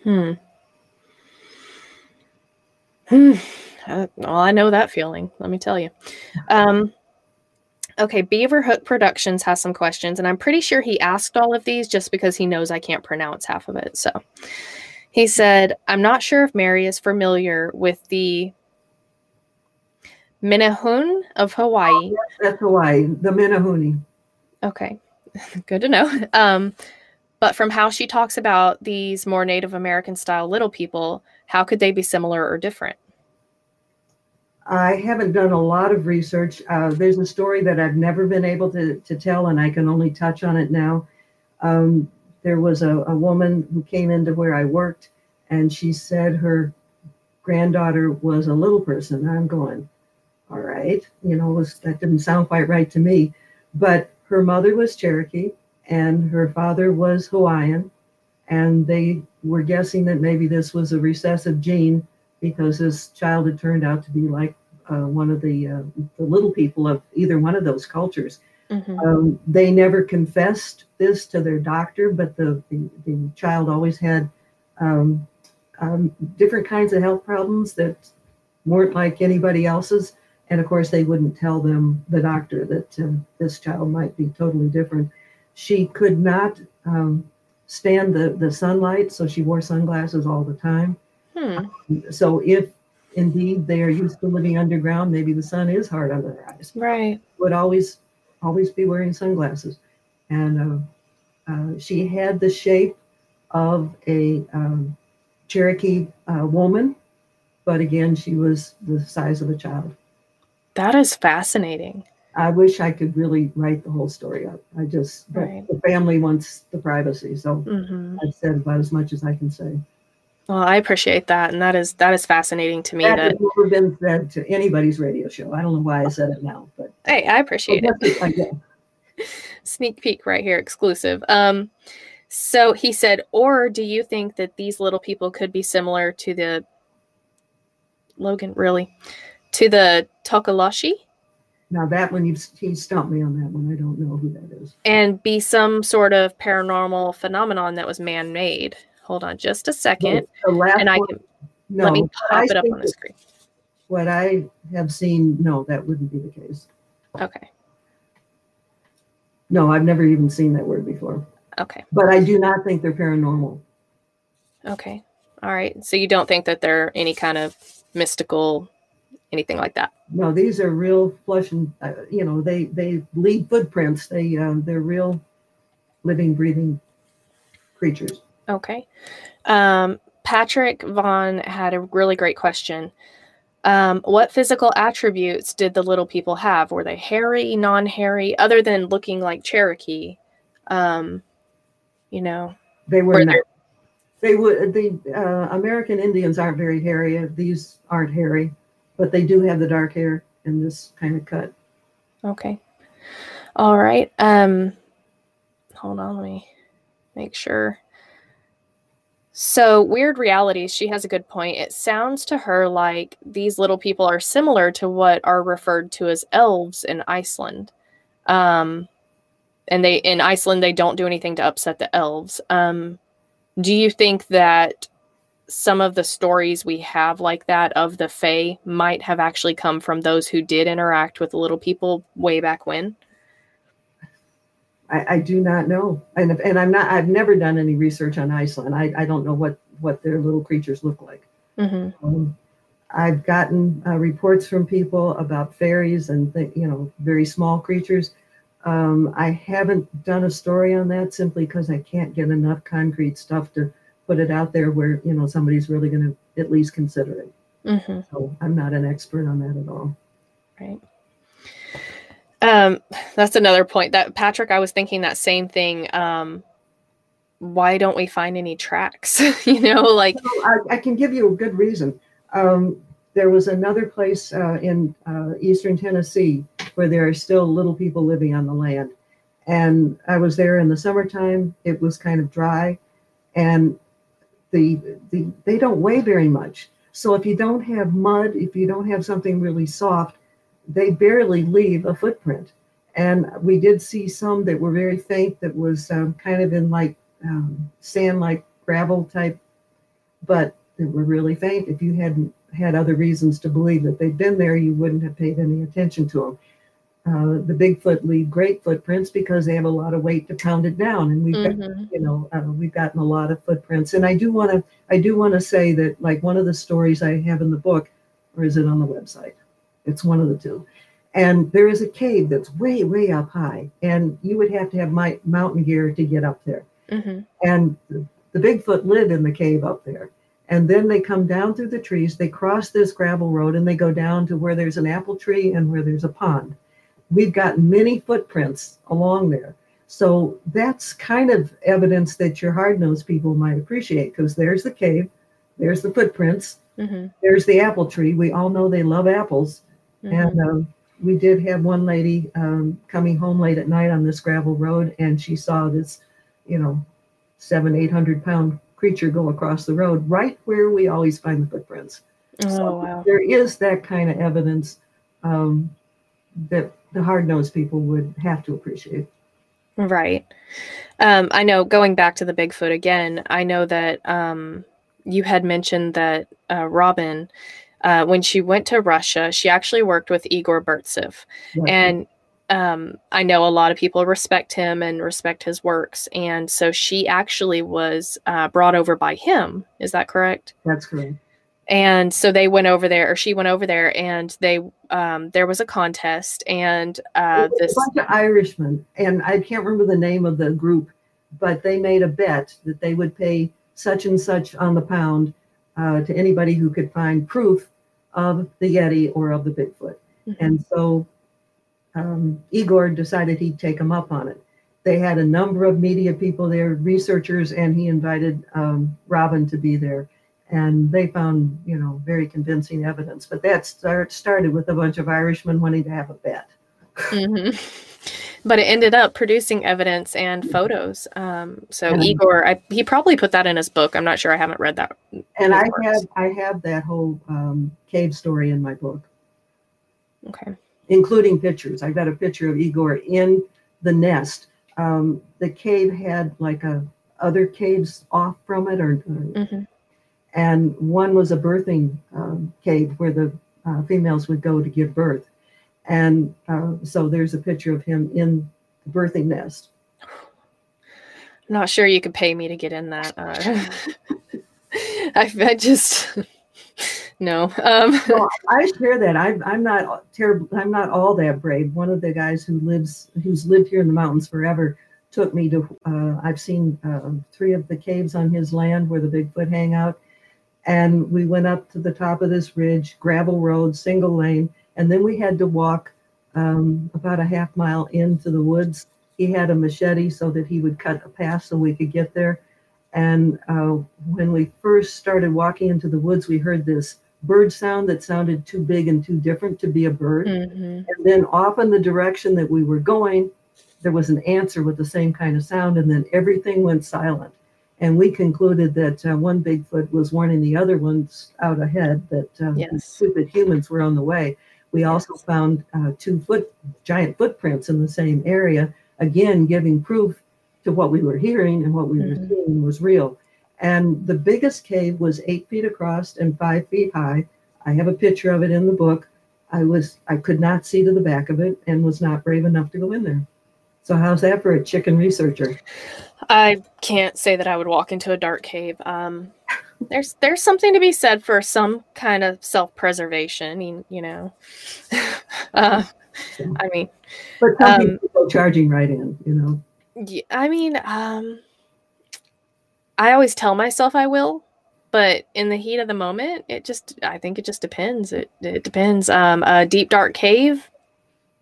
Hmm. Hmm. Uh, well, I know that feeling. Let me tell you. Um, okay, Beaver Hook Productions has some questions, and I'm pretty sure he asked all of these just because he knows I can't pronounce half of it. So he said, I'm not sure if Mary is familiar with the Menehune of Hawaii. Oh, that's Hawaii, the Menehune. Okay, good to know. Um, but from how she talks about these more Native American style little people, how could they be similar or different? I haven't done a lot of research. Uh, there's a story that I've never been able to, to tell, and I can only touch on it now. Um, there was a, a woman who came into where I worked, and she said her granddaughter was a little person. I'm going, all right, you know, was, that didn't sound quite right to me. But her mother was Cherokee, and her father was Hawaiian. And they were guessing that maybe this was a recessive gene because this child had turned out to be like uh, one of the, uh, the little people of either one of those cultures. Mm-hmm. Um, they never confessed this to their doctor, but the, the, the child always had um, um, different kinds of health problems that weren't like anybody else's. And of course, they wouldn't tell them, the doctor, that uh, this child might be totally different. She could not um, stand the, the sunlight, so she wore sunglasses all the time. Hmm. So if indeed they are used to living underground, maybe the sun is hard on their eyes. Right. Would always always be wearing sunglasses, and uh, uh, she had the shape of a um, Cherokee uh, woman, but again, she was the size of a child. That is fascinating. I wish I could really write the whole story up. I just, right. the family wants the privacy. So mm-hmm. I've said about as much as I can say. Well, I appreciate that, and that is that is fascinating to me. That, that has never been said to anybody's radio show. I don't know why I said it now, but hey, I appreciate it. Sneak peek right here, exclusive. Um, so he said, or do you think that these little people could be similar to the Logan? Really, to the Tokoloshe? Now that one, you've he stumped me on that one. I don't know who that is. And be some sort of paranormal phenomenon that was man-made. Hold on, just a second, and I can no, let me pop it up on the screen. What I have seen, no, that wouldn't be the case. Okay. No, I've never even seen that word before. Okay. But I do not think they're paranormal. Okay. All right. So you don't think that they're any kind of mystical, anything like that? No, these are real flesh and uh, you know they they leave footprints. They um, they're real, living, breathing creatures. Okay. Um, Patrick Vaughn had a really great question. Um, what physical attributes did the little people have? Were they hairy, non-hairy, other than looking like Cherokee? Um, you know, They were Were not. They would the uh, American Indians aren't very hairy. These aren't hairy, but they do have the dark hair and this kind of cut. Okay. All right. Um hold on, let me make sure. So, weird realities, she has a good point. It sounds to her like these little people are similar to what are referred to as elves in Iceland. Um and they in Iceland they don't do anything to upset the elves. Um do you think that some of the stories we have like that of the Fae might have actually come from those who did interact with the little people way back when. I, I do not know, and and I'm not. I've never done any research on Iceland. I, I don't know what what their little creatures look like. Mm-hmm. Um, I've gotten uh, reports from people about fairies and th- you know very small creatures. Um, I haven't done a story on that simply because I can't get enough concrete stuff to put it out there where you know somebody's really going to at least consider it. Mm-hmm. So I'm not an expert on that at all. Right. Um, that's another point that Patrick, I was thinking that same thing. Um, why don't we find any tracks? you know, like, So I, I can give you a good reason. Um, there was another place uh, in uh, eastern Tennessee where there are still little people living on the land. And I was there in the summertime. It was kind of dry, and the the they don't weigh very much. So if you don't have mud, if you don't have something really soft, they barely leave a footprint. And we did see some that were very faint, that was um, kind of in like um, sand, like gravel type, but they were really faint. If you hadn't had other reasons to believe that they'd been there, you wouldn't have paid any attention to them. Uh, the Bigfoot leave great footprints because they have a lot of weight to pound it down, and we've got Mhm. you know uh, we've gotten a lot of footprints. And I do want to I do want to say that like one of the stories I have in the book, or is it on the website? It's one of the two. And there is a cave that's way way up high, and you would have to have my mountain gear to get up there Mhm. and the the Bigfoot live in the cave up there. And then they come down through the trees, they cross this gravel road, and they go down to where there's an apple tree and where there's a pond. We've got many footprints along there. So that's kind of evidence that your hard nosed people might appreciate because there's the cave, there's the footprints, Mhm. there's the apple tree. We all know they love apples. Mhm. And um, we did have one lady um, coming home late at night on this gravel road, and she saw this, you know, seven, eight hundred pound creature go across the road right where we always find the footprints. Oh, So wow. there is that kind of evidence um, that the hard nosed people would have to appreciate. Right. Um, I know going back to the Bigfoot again, I know that um, you had mentioned that uh, Robin, uh, when she went to Russia, she actually worked with Igor Burtsev. Yeah. And um, I know a lot of people respect him and respect his works. And so she actually was uh, brought over by him. Is that correct? That's correct. And so they went over there or she went over there and they um there was a contest and uh this a bunch of Irishmen, and I can't remember the name of the group, but they made a bet that they would pay such and such on the pound uh, to anybody who could find proof of the Yeti or of the Bigfoot. Mhm. And so um, Igor decided he'd take them up on it. They had a number of media people there, researchers, and he invited um, Robin to be there. And they found, you know, very convincing evidence. But that start, started with a bunch of Irishmen wanting to have a bet. Mhm. but it ended up producing evidence and photos um so Yeah. igor I, he probably put that in his book i'm not sure i haven't read that And I course. have I have that whole um, cave story in my book, okay including pictures. I've got a picture of Igor in the nest. Um, the cave had like a other caves off from it, or, or- hmm and one was a birthing um, cave where the uh, females would go to give birth. And uh, so there's a picture of him in the birthing nest. Not sure you could pay me to get in that. Uh, I, I just no. Um, well, I share that. I, I'm not terrible. I'm not all that brave. One of the guys who lives, who's lived here in the mountains forever, took me to. Uh, I've seen uh, three of the caves on his land where the Bigfoot hang out, and we went up to the top of this ridge, gravel road, single lane, and then we had to walk um, about a half mile into the woods. He had a machete so that he would cut a path so we could get there. And uh, when we first started walking into the woods, we heard this bird sound that sounded too big and too different to be a bird. Mm-hmm. And then off in the direction that we were going, there was an answer with the same kind of sound, and then everything went silent. And we concluded that uh, one Bigfoot was warning the other ones out ahead that uh, yes. stupid humans were on the way. We also found uh, two foot giant footprints in the same area, again giving proof to what we were hearing and what we mm-hmm. were seeing was real. And the biggest cave was eight feet across and five feet high. I have a picture of it in the book. I was I could not see to the back of it and was not brave enough to go in there. So how's that for a chicken researcher? I can't say that I would walk into a dark cave. Um, there's there's something to be said for some kind of self-preservation. I mean, you know, uh, I mean, but um, people charging right in, you know. Yeah, I mean, um, I always tell myself I will, but in the heat of the moment, it just I think it just depends. It it depends. Um, a deep dark cave.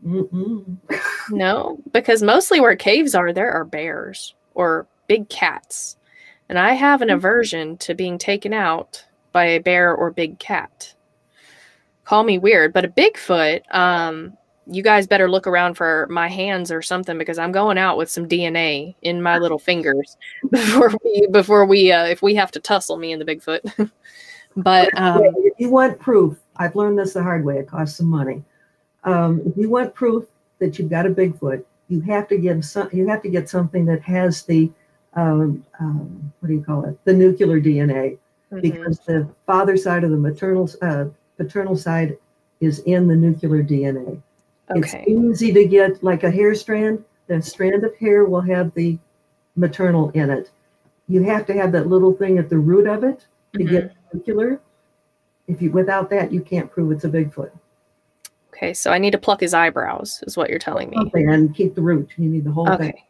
mm no, because mostly where caves are, there are bears or big cats. And I have an mm-hmm. aversion to being taken out by a bear or big cat. Call me weird, but a Bigfoot, um, you guys better look around for my hands or something because I'm going out with some DNA in my little fingers before we before we uh, if we have to tussle me in the Bigfoot. but um, if you want proof, I've learned this the hard way. It costs some money. Um, if you want proof that you've got a Bigfoot, you have to give some. You have to get something that has the um, um, what do you call it? The nuclear DNA, mm-hmm. because the father side of the maternal uh, paternal side is in the nuclear DNA. Okay. It's easy to get like a hair strand. The strand of hair will have the maternal in it. You have to have that little thing at the root of it to mm-hmm. get nuclear. If you without that, you can't prove it's a Bigfoot. Okay, so I need to pluck his eyebrows, is what you're telling me. Okay, and keep the root. You need the whole okay. thing.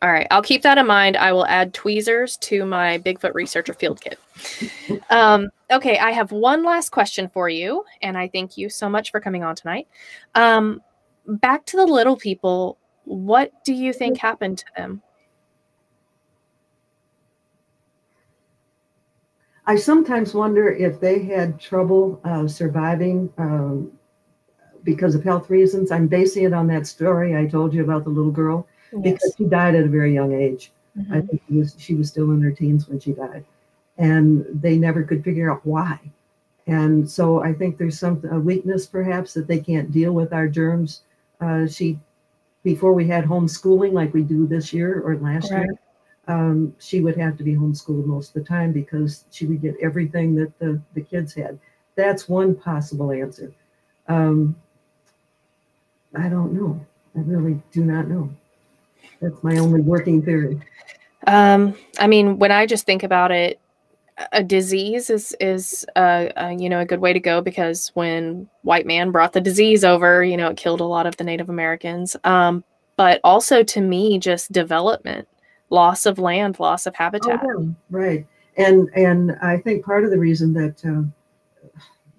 All right, I'll keep that in mind. I will add tweezers to my Bigfoot Researcher Field Kit. Um, okay, I have one last question for you, and I thank you so much for coming on tonight. Um, back to the little people, what do you think happened to them? I sometimes wonder if they had trouble uh, surviving um, because of health reasons. I'm basing it on that story I told you about the little girl yes. because she died at a very young age. Mm-hmm. I think was, she was still in her teens when she died, and they never could figure out why. And so I think there's some a weakness perhaps that they can't deal with our germs. Uh, she, before we had homeschooling like we do this year or last right. year, um, she would have to be homeschooled most of the time because she would get everything that the, the kids had. That's one possible answer. Um, I don't know. I really do not know. That's my only working theory. Um, I mean, when I just think about it, a disease is is uh, uh, you know a good way to go because when white man brought the disease over, you know, it killed a lot of the Native Americans. Um, but also to me, just development, loss of land, loss of habitat. Oh, right, and and I think part of the reason that uh,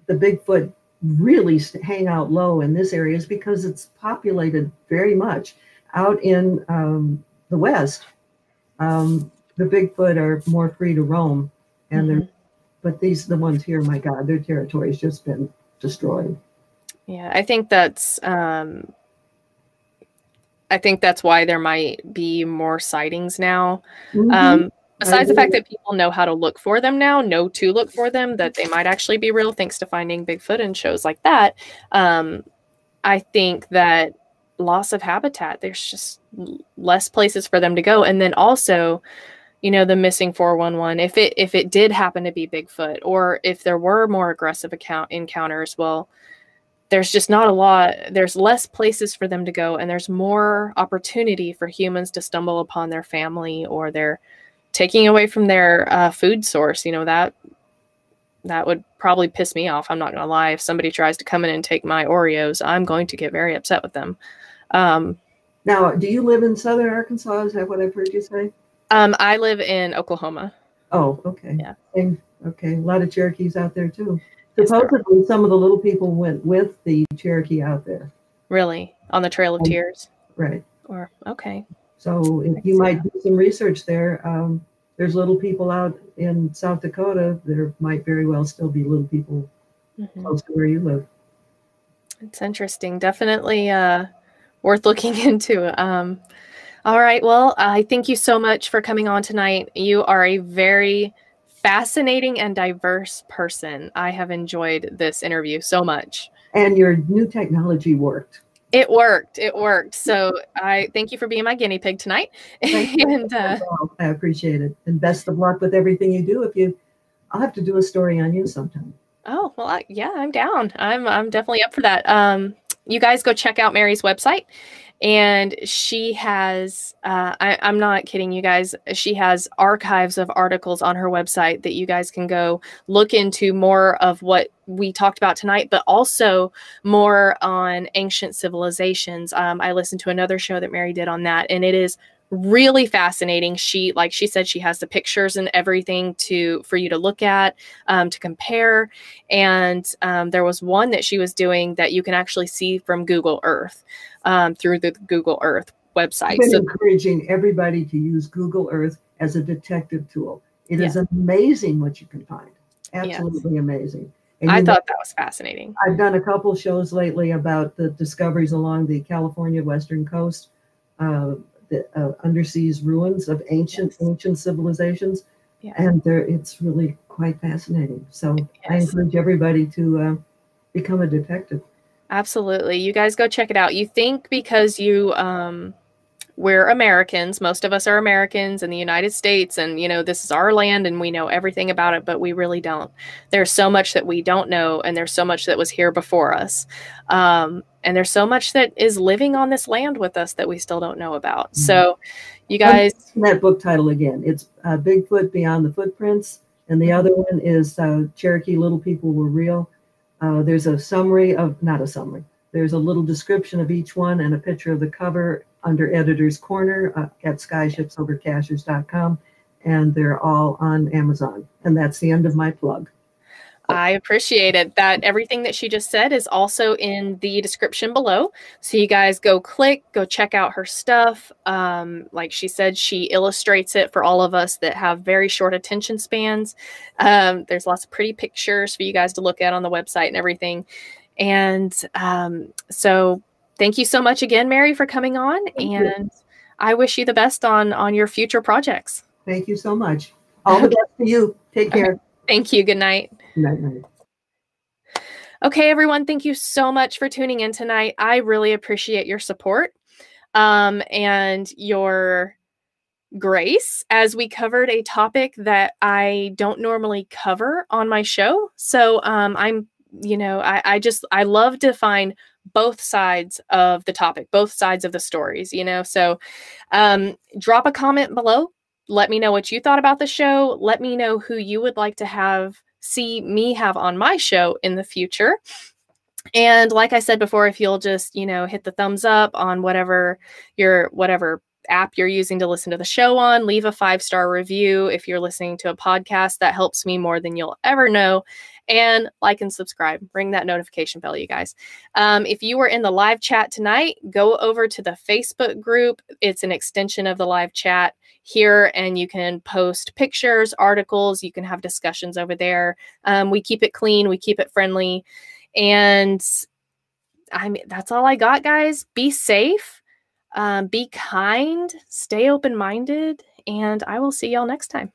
the Bigfoot really hang out low in this area is because it's populated very much out in um, the west, um, the Bigfoot are more free to roam, and mm-hmm. they're. But these, the ones here, my God, their territory's just been destroyed. Yeah, I think that's. Um, I think that's why there might be more sightings now. Mm-hmm. Besides the fact that people know how to look for them now, know to look for them, that they might actually be real thanks to finding Bigfoot and shows like that. Um, I think that loss of habitat. There's just less places for them to go. And then also, you know, the missing 411, if it if it did happen to be Bigfoot or if there were more aggressive account encounters, well, there's just not a lot there's less places for them to go and there's more opportunity for humans to stumble upon their family or their taking away from their uh, food source you know that that would probably piss me off i'm not going to lie. If somebody tries to come in and take my oreos i'm going to get very upset with them. Um, now do you live in southern arkansas? Is that what i've heard you say? Um, i live in oklahoma. Oh okay. Yeah. And, okay. A lot of cherokees out there too. Supposedly, some of the little people went with the Cherokee out there. Really, on the Trail of Tears. Right. Or okay. So if you might do some research there, um, there's little people out in South Dakota. There might very well still be little people mm-hmm. close to where you live. It's interesting. Definitely uh, worth looking into. Um, all right. Well, I thank you so much for coming on tonight. You are a very fascinating and diverse person. I have enjoyed this interview so much. And your new technology worked. It worked. It worked. So I thank you for being my guinea pig tonight. and uh, I appreciate it. And best of luck with everything you do. If you, I'll have to do a story on you sometime. Oh well, I, yeah, I'm down. I'm I'm definitely up for that. Um, you guys go check out Mary's website and she has uh, I, i'm not kidding you guys she has archives of articles on her website that you guys can go look into more of what we talked about tonight but also more on ancient civilizations. Um, i listened to another show that mary did on that and it is really fascinating she like she said she has the pictures and everything to for you to look at um, to compare and um, there was one that she was doing that you can actually see from google earth um, through the google earth website so, encouraging everybody to use google earth as a detective tool It yeah. is amazing what you can find absolutely yes. amazing and I thought know, that was fascinating. I've done a couple shows lately about the discoveries along the California western coast. Uh, the uh, underseas ruins of ancient yes. ancient civilizations, yeah. and there it's really quite fascinating. So yes. I encourage everybody to uh, become a detective. Absolutely, you guys go check it out. You think because you um, we're Americans. Most of us are Americans in the United States, and you know, this is our land and we know everything about it, but we really don't. There's so much that we don't know, and there's so much that was here before us. Um, and there's so much that is living on this land with us that we still don't know about. Mm-hmm. So, you guys. That book title again it's uh, Bigfoot Beyond the Footprints, and the other one is uh, Cherokee Little People Were Real. Uh, there's a summary of, not a summary, there's a little description of each one and a picture of the cover under Editor's Corner uh, at skyshipsovercashiers.com. And they're all on Amazon. And that's the end of my plug. I appreciate it. That everything that she just said is also in the description below. So you guys go click, go check out her stuff. Um, like she said, she illustrates it for all of us that have very short attention spans. Um, there's lots of pretty pictures for you guys to look at on the website and everything. And um, so thank you so much again, Mary, for coming on. Thank and you. I wish you the best on on your future projects. Thank you so much. All the best to you. Take care. Right. Thank you. Good night. Good night. night. Okay, everyone, thank you so much for tuning in tonight. I really appreciate your support um, and your grace as we covered a topic that I don't normally cover on my show. So um, I'm, you know, I, I just, I love to find both sides of the topic, both sides of the stories, you know. So um, drop a comment below. Let me know what you thought about the show. Let me know who you would like to have see me have on my show in the future. And like I said before, if you'll just, you know, hit the thumbs up on whatever your whatever app you're using to listen to the show on, leave a five star review. If you're listening to a podcast, that helps me more than you'll ever know and like and subscribe. Ring that notification bell, you guys. Um, if you were in the live chat tonight, go over to the Facebook group. It's an extension of the live chat here, and you can post pictures, articles. You can have discussions over there. Um, we keep it clean, we keep it friendly. And I mean, that's all I got, guys. Be safe, um, be kind, stay open minded, and I will see y'all next time.